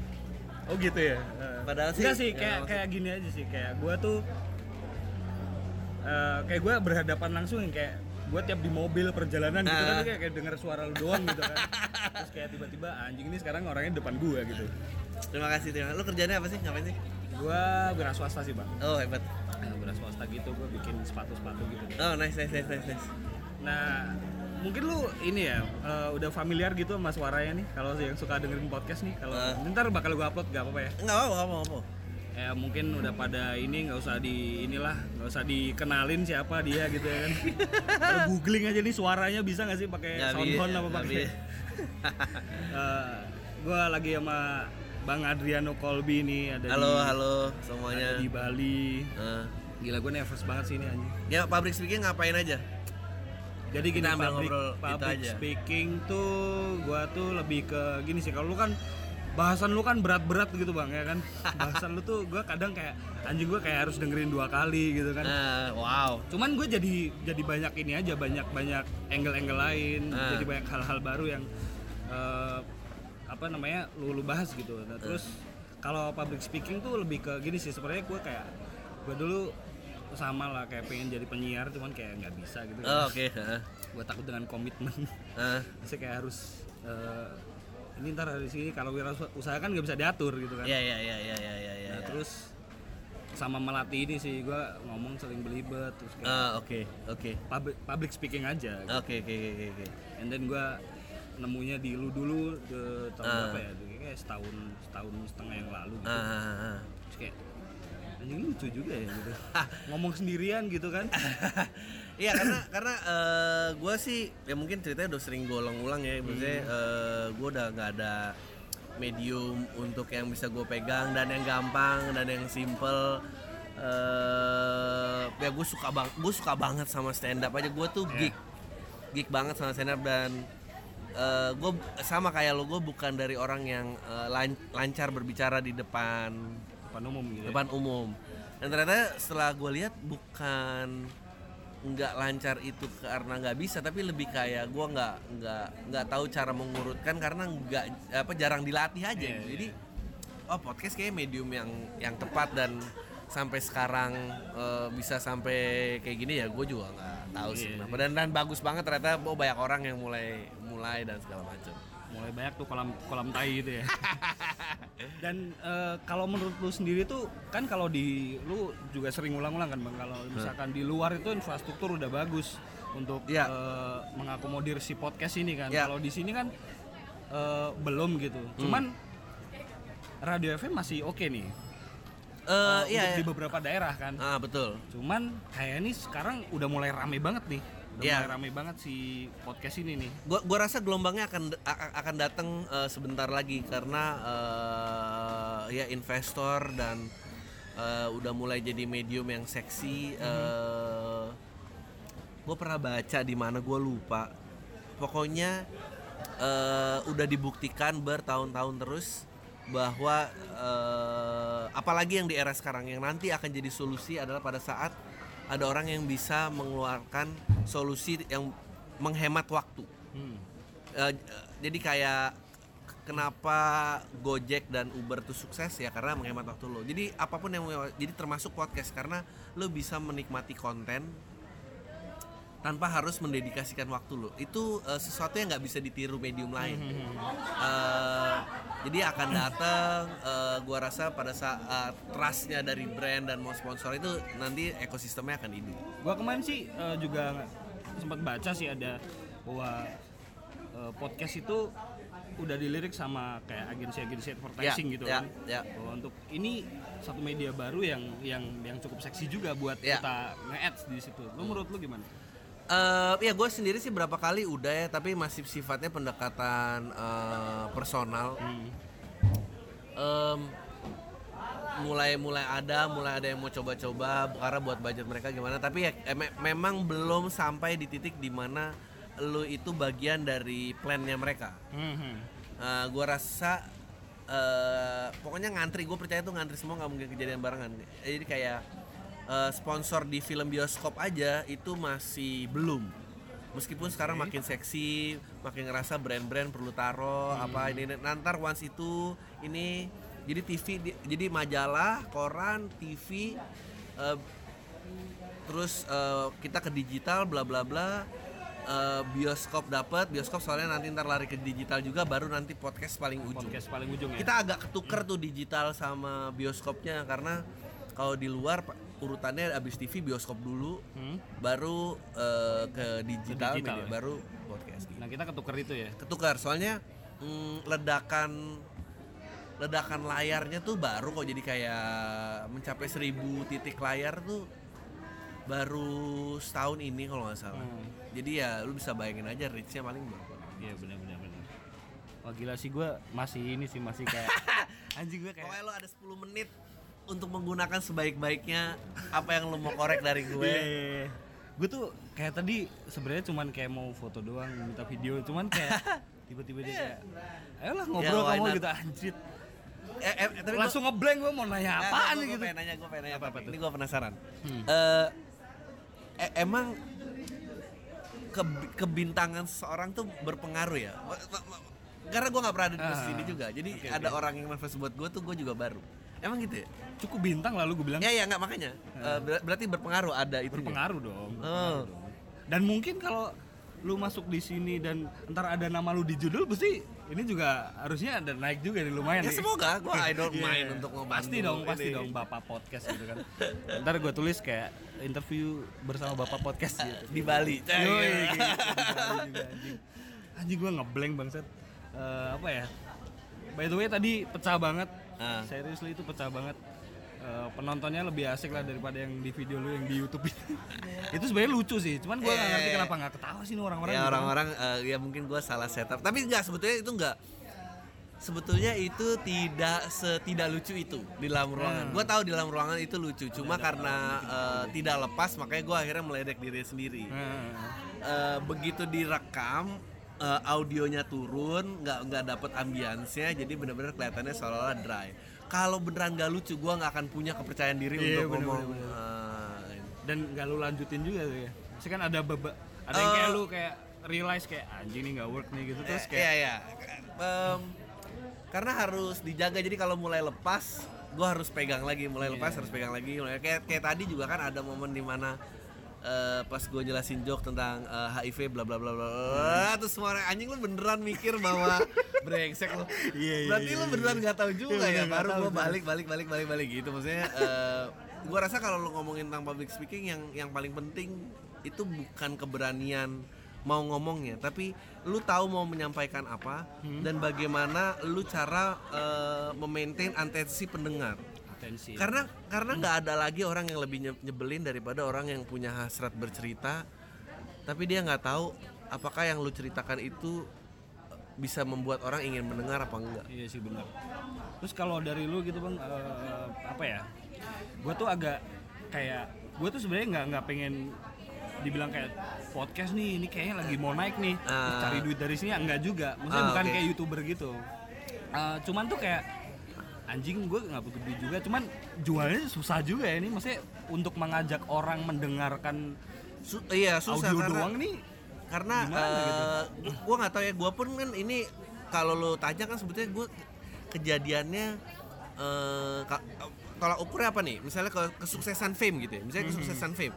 Oh gitu ya. Eh, Padahal sih- Enggak sih ya, kayak maksud- kayak gini aja sih kayak gue tuh eh, kayak gue berhadapan langsung yang kayak gue tiap di mobil perjalanan gitu kan Ah. kayak, kayak denger suara lu doang gitu kan. Terus kayak tiba-tiba anjing ini sekarang orangnya depan gue gitu. Terima kasih terima. Lu kerjanya apa sih? Ngapain sih? Gue wira swasta sih bang. Oh hebat. Nah, wira swasta gitu gue bikin sepatu-sepatu gitu. Oh nice nice nice nice. nice. Nah, mungkin lu ini ya eh, udah familiar gitu sama suaranya nih. Kalau yang suka dengerin podcast nih, kalau Ah. ntar bakal gue upload gak apa-apa ya. Enggak apa apa apa. Ya mungkin udah pada ini nggak usah di inilah nggak usah dikenalin siapa dia gitu ya kan. Googling aja nih suaranya bisa nggak sih pakai Nggak soundhorn apa nggak pakai? bisa. Eh, gua lagi sama Bang Adriano Kolbi nih ada Halo di, halo ada semuanya. di Bali. Eh, Gila gue nervous banget sih ini anjing. ya public speaking ngapain aja? Jadi gini Kita public, ngobrol public aja. speaking tuh gua tuh lebih ke gini sih kalau lu kan bahasan lu kan berat-berat gitu bang ya kan bahasan lu tuh gua kadang kayak anjing gua kayak harus dengerin dua kali gitu kan Nah, wow. cuman gue jadi jadi banyak ini aja banyak banyak angle-angle lain Ah. jadi banyak hal-hal baru yang eh, apa namanya lu lu bahas gitu nah, terus kalau public speaking tuh lebih ke gini sih sebenarnya gue kayak gue dulu sama lah kayak pengen jadi penyiar cuman kayak nggak bisa gitu Oh, Oke. heeh. gue takut dengan komitmen Eh, saya kayak harus eh, ini ntar dari sini kalau wira usaha kan nggak bisa diatur gitu kan Iya iya iya iya iya iya. Nah, terus sama melatih ini sih gue ngomong sering belibet terus kayak Ah, oke oke. public, public speaking aja. Oke oke oke oke. and then gue nemunya di lu dulu de, tahun Ah. berapa ya? Kayak setahun setahun setengah yang lalu gitu. Ah, ah, ah. terus kayak anjing lucu juga ya gitu. Ngomong sendirian gitu kan. Iya karena karena gue sih ya mungkin ceritanya udah sering gue ulang-ulang ya maksudnya gue udah nggak ada medium untuk yang bisa gue pegang dan yang gampang dan yang simple. Eh ya gue suka bang gue suka banget sama stand up aja. Gue tuh geek geek banget sama stand up dan gue sama kayak lo gue bukan dari orang yang eh, lan- lancar berbicara di depan depan umum gitu ya. depan umum. Dan ternyata setelah gue lihat bukan nggak lancar itu karena nggak bisa tapi lebih kayak gue nggak nggak nggak tahu cara mengurutkan karena nggak apa jarang dilatih aja Iya, jadi oh podcast kayak medium yang yang tepat dan sampai sekarang eh, bisa sampai kayak gini ya gue juga nggak tahu sih Iya, kenapa. dan dan bagus banget ternyata oh, banyak orang yang mulai mulai dan segala macam. Mulai banyak tuh kolam kolam tai gitu ya. Dan eh, kalau menurut lu sendiri tuh kan kalau di lu juga sering ulang-ulang kan bang? Kalau misalkan di luar itu infrastruktur udah bagus untuk Iya. eh, mengakomodir si podcast ini kan. Iya. kalau di sini kan eh, belum gitu. Cuman radio FM masih oke nih. Eh Eh, iya iya. di beberapa daerah kan. Ah betul. Cuman kayak ini sekarang udah mulai rame banget nih udah mulai rame banget si podcast ini nih. Gua gua rasa gelombangnya akan akan datang eh, sebentar lagi karena eh, ya investor dan eh, udah mulai jadi medium yang seksi eh gue pernah baca di mana gue lupa. Pokoknya eh, udah dibuktikan bertahun-tahun terus bahwa eh, apalagi yang di era sekarang yang nanti akan jadi solusi adalah pada saat ada orang yang bisa mengeluarkan solusi yang menghemat waktu. Hmm. J- jadi kayak kenapa Gojek dan Uber tuh sukses ya karena menghemat waktu lo. Jadi apa pun yang jadi termasuk podcast karena lo bisa menikmati konten tanpa harus mendedikasikan waktu lo. Itu eh, sesuatu yang nggak bisa ditiru medium lain. Eh, jadi akan datang, eh, gua rasa pada saat trustnya dari brand dan mau sponsor itu nanti ekosistemnya akan hidup. Gua kemarin sih eh, juga sempat baca sih ada bahwa eh, podcast itu udah dilirik sama kayak agensi-agensi advertising Ya, gitu ya, kan. ya. Bahwa untuk ini satu media baru yang yang yang cukup seksi juga buat Ya. kita nge-ads di situ. Lu menurut lu gimana? Eh ya gue sendiri sih berapa kali udah ya tapi masih sifatnya pendekatan eh, personal. Em, mulai mulai ada mulai ada yang mau coba-coba karena buat budget mereka gimana tapi ya eh, me- memang belum sampai di titik di mana lu itu bagian dari plannya mereka. Eh, gua rasa eh, pokoknya ngantri gue percaya tuh ngantri semua nggak mungkin kejadian barengan jadi kayak eh, sponsor di film bioskop aja itu masih belum. Meskipun sekarang makin seksi makin ngerasa brand-brand perlu taro apa ini nanti once itu ini jadi TV di- jadi majalah koran TV eh, terus eh, kita ke digital bla bla bla Eh, bioskop dapat bioskop soalnya nanti ntar lari ke digital juga baru nanti podcast paling ujung. Podcast paling ujung ya. kita agak ketuker tuh digital sama bioskopnya karena kalau di luar urutannya abis TV bioskop dulu Hmm? baru eh, ke digital, digital media, ya. baru podcast gitu. Nah, kita ketuker itu ya. ketukar soalnya mm, ledakan ledakan layarnya tuh baru kok jadi kayak mencapai seribu titik layar tuh baru setahun ini kalau nggak salah Hmm. jadi ya lu bisa bayangin aja reachnya paling berapa Iya benar benar. Wah gila sih gua masih ini sih masih kayak anjing gue kayak Pokoknya lo ada 10 menit untuk menggunakan sebaik-baiknya apa yang lo mau korek dari gue. Gue gue tuh kayak tadi sebenarnya cuman kayak mau foto doang minta video cuman kayak tiba-tiba dia kayak ayolah ngobrol Ya, why kamu not? gitu anjir Eh, eh, tapi gua- langsung ngeblank gue mau nanya Nah, apaan gua- nih gua gitu pengen nanya, gue pengen nanya apa, tuh? Ini gue penasaran. Hmm. Eh, eh, emang ke- kebintangan seseorang tuh berpengaruh ya? Karena gue nggak pernah ada di Ah, posisi ini juga. Jadi oke, ada oke. orang yang nervous buat gue tuh gue juga baru. Emang gitu ya? cukup bintang lalu gue bilang Ya ya nggak makanya. Ber- berarti berpengaruh ada itu. berpengaruh dong, Oh. berpengaruh dong. dan mungkin kalau lu masuk di sini dan ntar ada nama lu di judul pasti ini juga harusnya ada naik juga nih lumayan Ya nih. semoga gue I don't Iya, mind untuk ngebantu. pasti dong pasti ini. dong bapak podcast gitu kan ntar gue tulis kayak interview bersama bapak podcast gitu di Bali. Yoi, gitu, anjing anjing gue ngeblank bangsat Eh, apa ya by the way tadi pecah banget Ah. seriously itu pecah banget. Eh, penontonnya lebih asik lah daripada yang di video lu yang di YouTube itu. itu sebenarnya lucu sih, cuman gue nggak ngerti Eh. kenapa nggak ketawa sih nih orang-orang. ya orang-orang eh, ya mungkin gue salah setup. Tapi enggak sebetulnya itu enggak sebetulnya itu tidak setidak lucu itu di dalam ruangan. Gue tahu di dalam ruangan itu lucu cuma karena eh, tidak lepas makanya gue akhirnya meledek diri sendiri. Nah, Eh, begitu direkam eh, audionya turun nggak nggak dapet ambiansnya jadi bener-bener kelihatannya seolah-olah dry kalau beneran gak lucu gue nggak akan punya kepercayaan diri Iya, untuk bener, ngomong bener, eh, dan nggak lu lanjutin juga tuh ya. Maksudnya kan ada beba, ada yang Eh. kayak lu kayak realize kayak anjing nih nggak work nih gitu terus Eh, kayak iya iya Em, karena harus dijaga jadi kalau mulai lepas gue harus pegang lagi mulai Iya. lepas harus pegang lagi mulai kayak kayak tadi juga kan ada momen di mana eh, pas gue jelasin joke tentang eh, HIV bla bla bla bla bla terus semua orang anjing lu beneran mikir bahwa brengsek lu. Iya, iya, berarti lu beneran nggak tahu juga Iya, ya baru gue balik balik balik balik balik gitu. Maksudnya eh, gue rasa kalau lu ngomongin tentang public speaking yang yang paling penting itu bukan keberanian mau ngomongnya tapi lu tahu mau menyampaikan apa Hmm. dan bagaimana lu cara eh, memaintain atensi pendengar atensi. karena karena nggak ada lagi orang yang lebih nye- nyebelin daripada orang yang punya hasrat bercerita tapi dia nggak tahu apakah yang lu ceritakan itu bisa membuat orang ingin mendengar apa enggak Iya sih benar. Terus kalau dari lu gitu bang, eh, apa ya? Gue tuh agak kayak gue tuh sebenarnya nggak nggak pengen dibilang kayak podcast nih, ini kayaknya lagi mau naik nih, Ah. cari duit dari sini enggak juga. Maksudnya Ah, bukan oke. kayak youtuber gitu. Eh, cuman tuh kayak anjing gue nggak butuh duit juga, cuman jualnya susah juga ya ini. Maksudnya untuk mengajak orang mendengarkan Su- iya susah audio karena doang nih karena Gimana gitu? eh, gua nggak tahu ya gua pun kan ini kalau lu tanya kan sebetulnya gua kejadiannya eh, ka- kalau ukurnya apa nih misalnya ke kesuksesan fame gitu ya misalnya Hmm. kesuksesan fame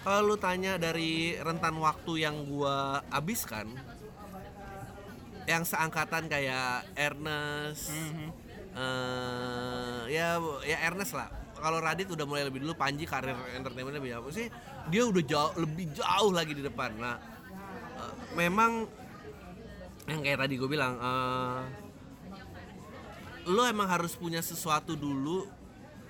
kalau lu tanya dari rentan waktu yang gua habiskan yang seangkatan kayak Ernest Mhm. Eh, ya ya Ernest lah. Kalau Radit udah mulai lebih dulu Panji karir entertainmentnya lebih jauh sih? Dia udah jauh lebih jauh lagi di depan. Nah eh, memang yang kayak tadi gue bilang eh, lo emang harus punya sesuatu dulu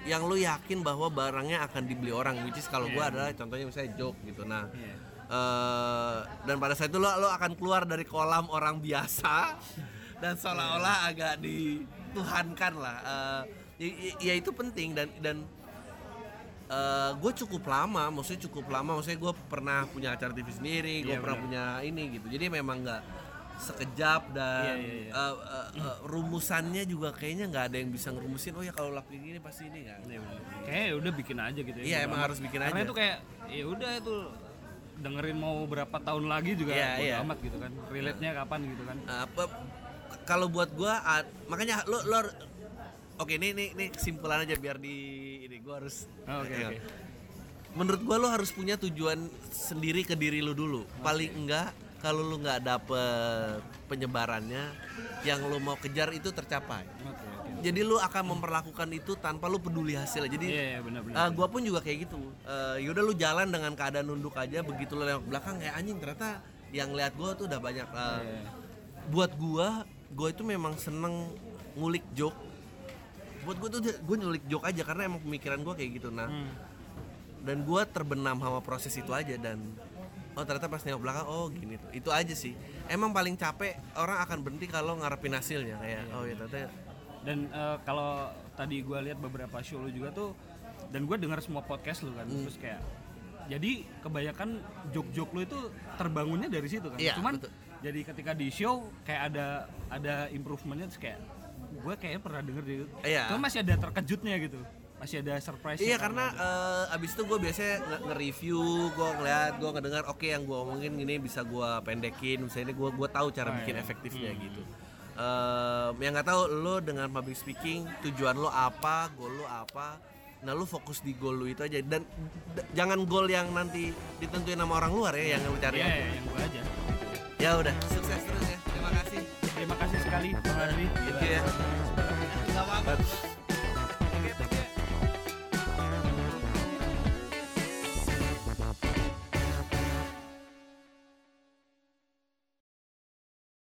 yang lo yakin bahwa barangnya akan dibeli orang which is kalau gue adalah contohnya misalnya joke gitu. Nah Iya. eh, dan pada saat itu lo lo akan keluar dari kolam orang biasa dan seolah-olah agak dituhankan lah Eh, ya, ya- ya itu penting dan dan gue cukup lama, maksudnya cukup lama, maksudnya gue pernah punya acara TV sendiri, gue Iya, pernah benar. punya ini gitu, jadi memang nggak sekejap dan Iya, iya, iya. eh, eh, eh, rumusannya juga kayaknya nggak ada yang bisa ngerumusin. Oh ya kalau lakuin gini pasti ini kan. Bener. Kayak udah bikin aja gitu ya. Iya, bodo emang amat. harus bikin Karena aja. itu kayak ya udah itu dengerin mau berapa tahun lagi juga bodo iya. amat gitu kan. Relate-nya kapan gitu kan. Eh, apa- kalau buat gue, makanya lo lo Oke, ini, ini, ini kesimpulan aja biar di ini gue harus. Oh, Oke, ya. oke. Menurut gue lo harus punya tujuan sendiri ke diri lo dulu. Paling enggak kalau lo nggak dapet penyebarannya, yang lo mau kejar itu tercapai. Oke, oke. Jadi lo akan memperlakukan itu tanpa lo peduli hasilnya. Jadi iya, benar-benar. Uh, gua pun juga kayak gitu. Uh, yaudah lu jalan dengan keadaan nunduk aja. Begitu lu lewat belakang kayak anjing ternyata yang lihat gua tuh udah banyak. Uh, Iya. Buat gua, gua itu memang seneng ngulik joke. Buat gua tuh gue nyulik joke aja karena emang pemikiran gua kayak gitu. Nah, Hmm. dan gua terbenam sama proses itu aja dan oh ternyata pas nengok belakang oh gini tuh. Itu aja sih. Emang paling capek orang akan berhenti kalau ngarepin hasilnya kayak oh ya ternyata Dan eh, kalau tadi gue lihat beberapa show lu juga tuh dan gue dengar semua podcast lu kan Hmm. terus kayak jadi kebanyakan joke-joke lu itu terbangunnya dari situ kan. Iya, Cuman betul. Jadi ketika di show kayak ada ada improvementnya terus kayak gue kayaknya pernah denger di Iya. Cuma masih ada terkejutnya gitu. Masih ada surprise. Iya karena eh, abis itu gue biasanya nge- nge-review, gue ngeliat, gue ngedengar, oke yang gue omongin gini bisa gue pendekin, misalnya gue gue tahu cara Oh, bikin iya. efektifnya gitu. Eh, yang nggak tahu lo dengan public speaking tujuan lo apa, goal lo apa, nah lo fokus di goal lo itu aja dan jangan goal yang nanti ditentuin sama orang luar ya yang lo cari Iya, aja. iya, yang gue aja. Ya udah, sukses terus ya. Terima kasih. Terima kasih sekali Bang Adri. Gitu ya. Gila.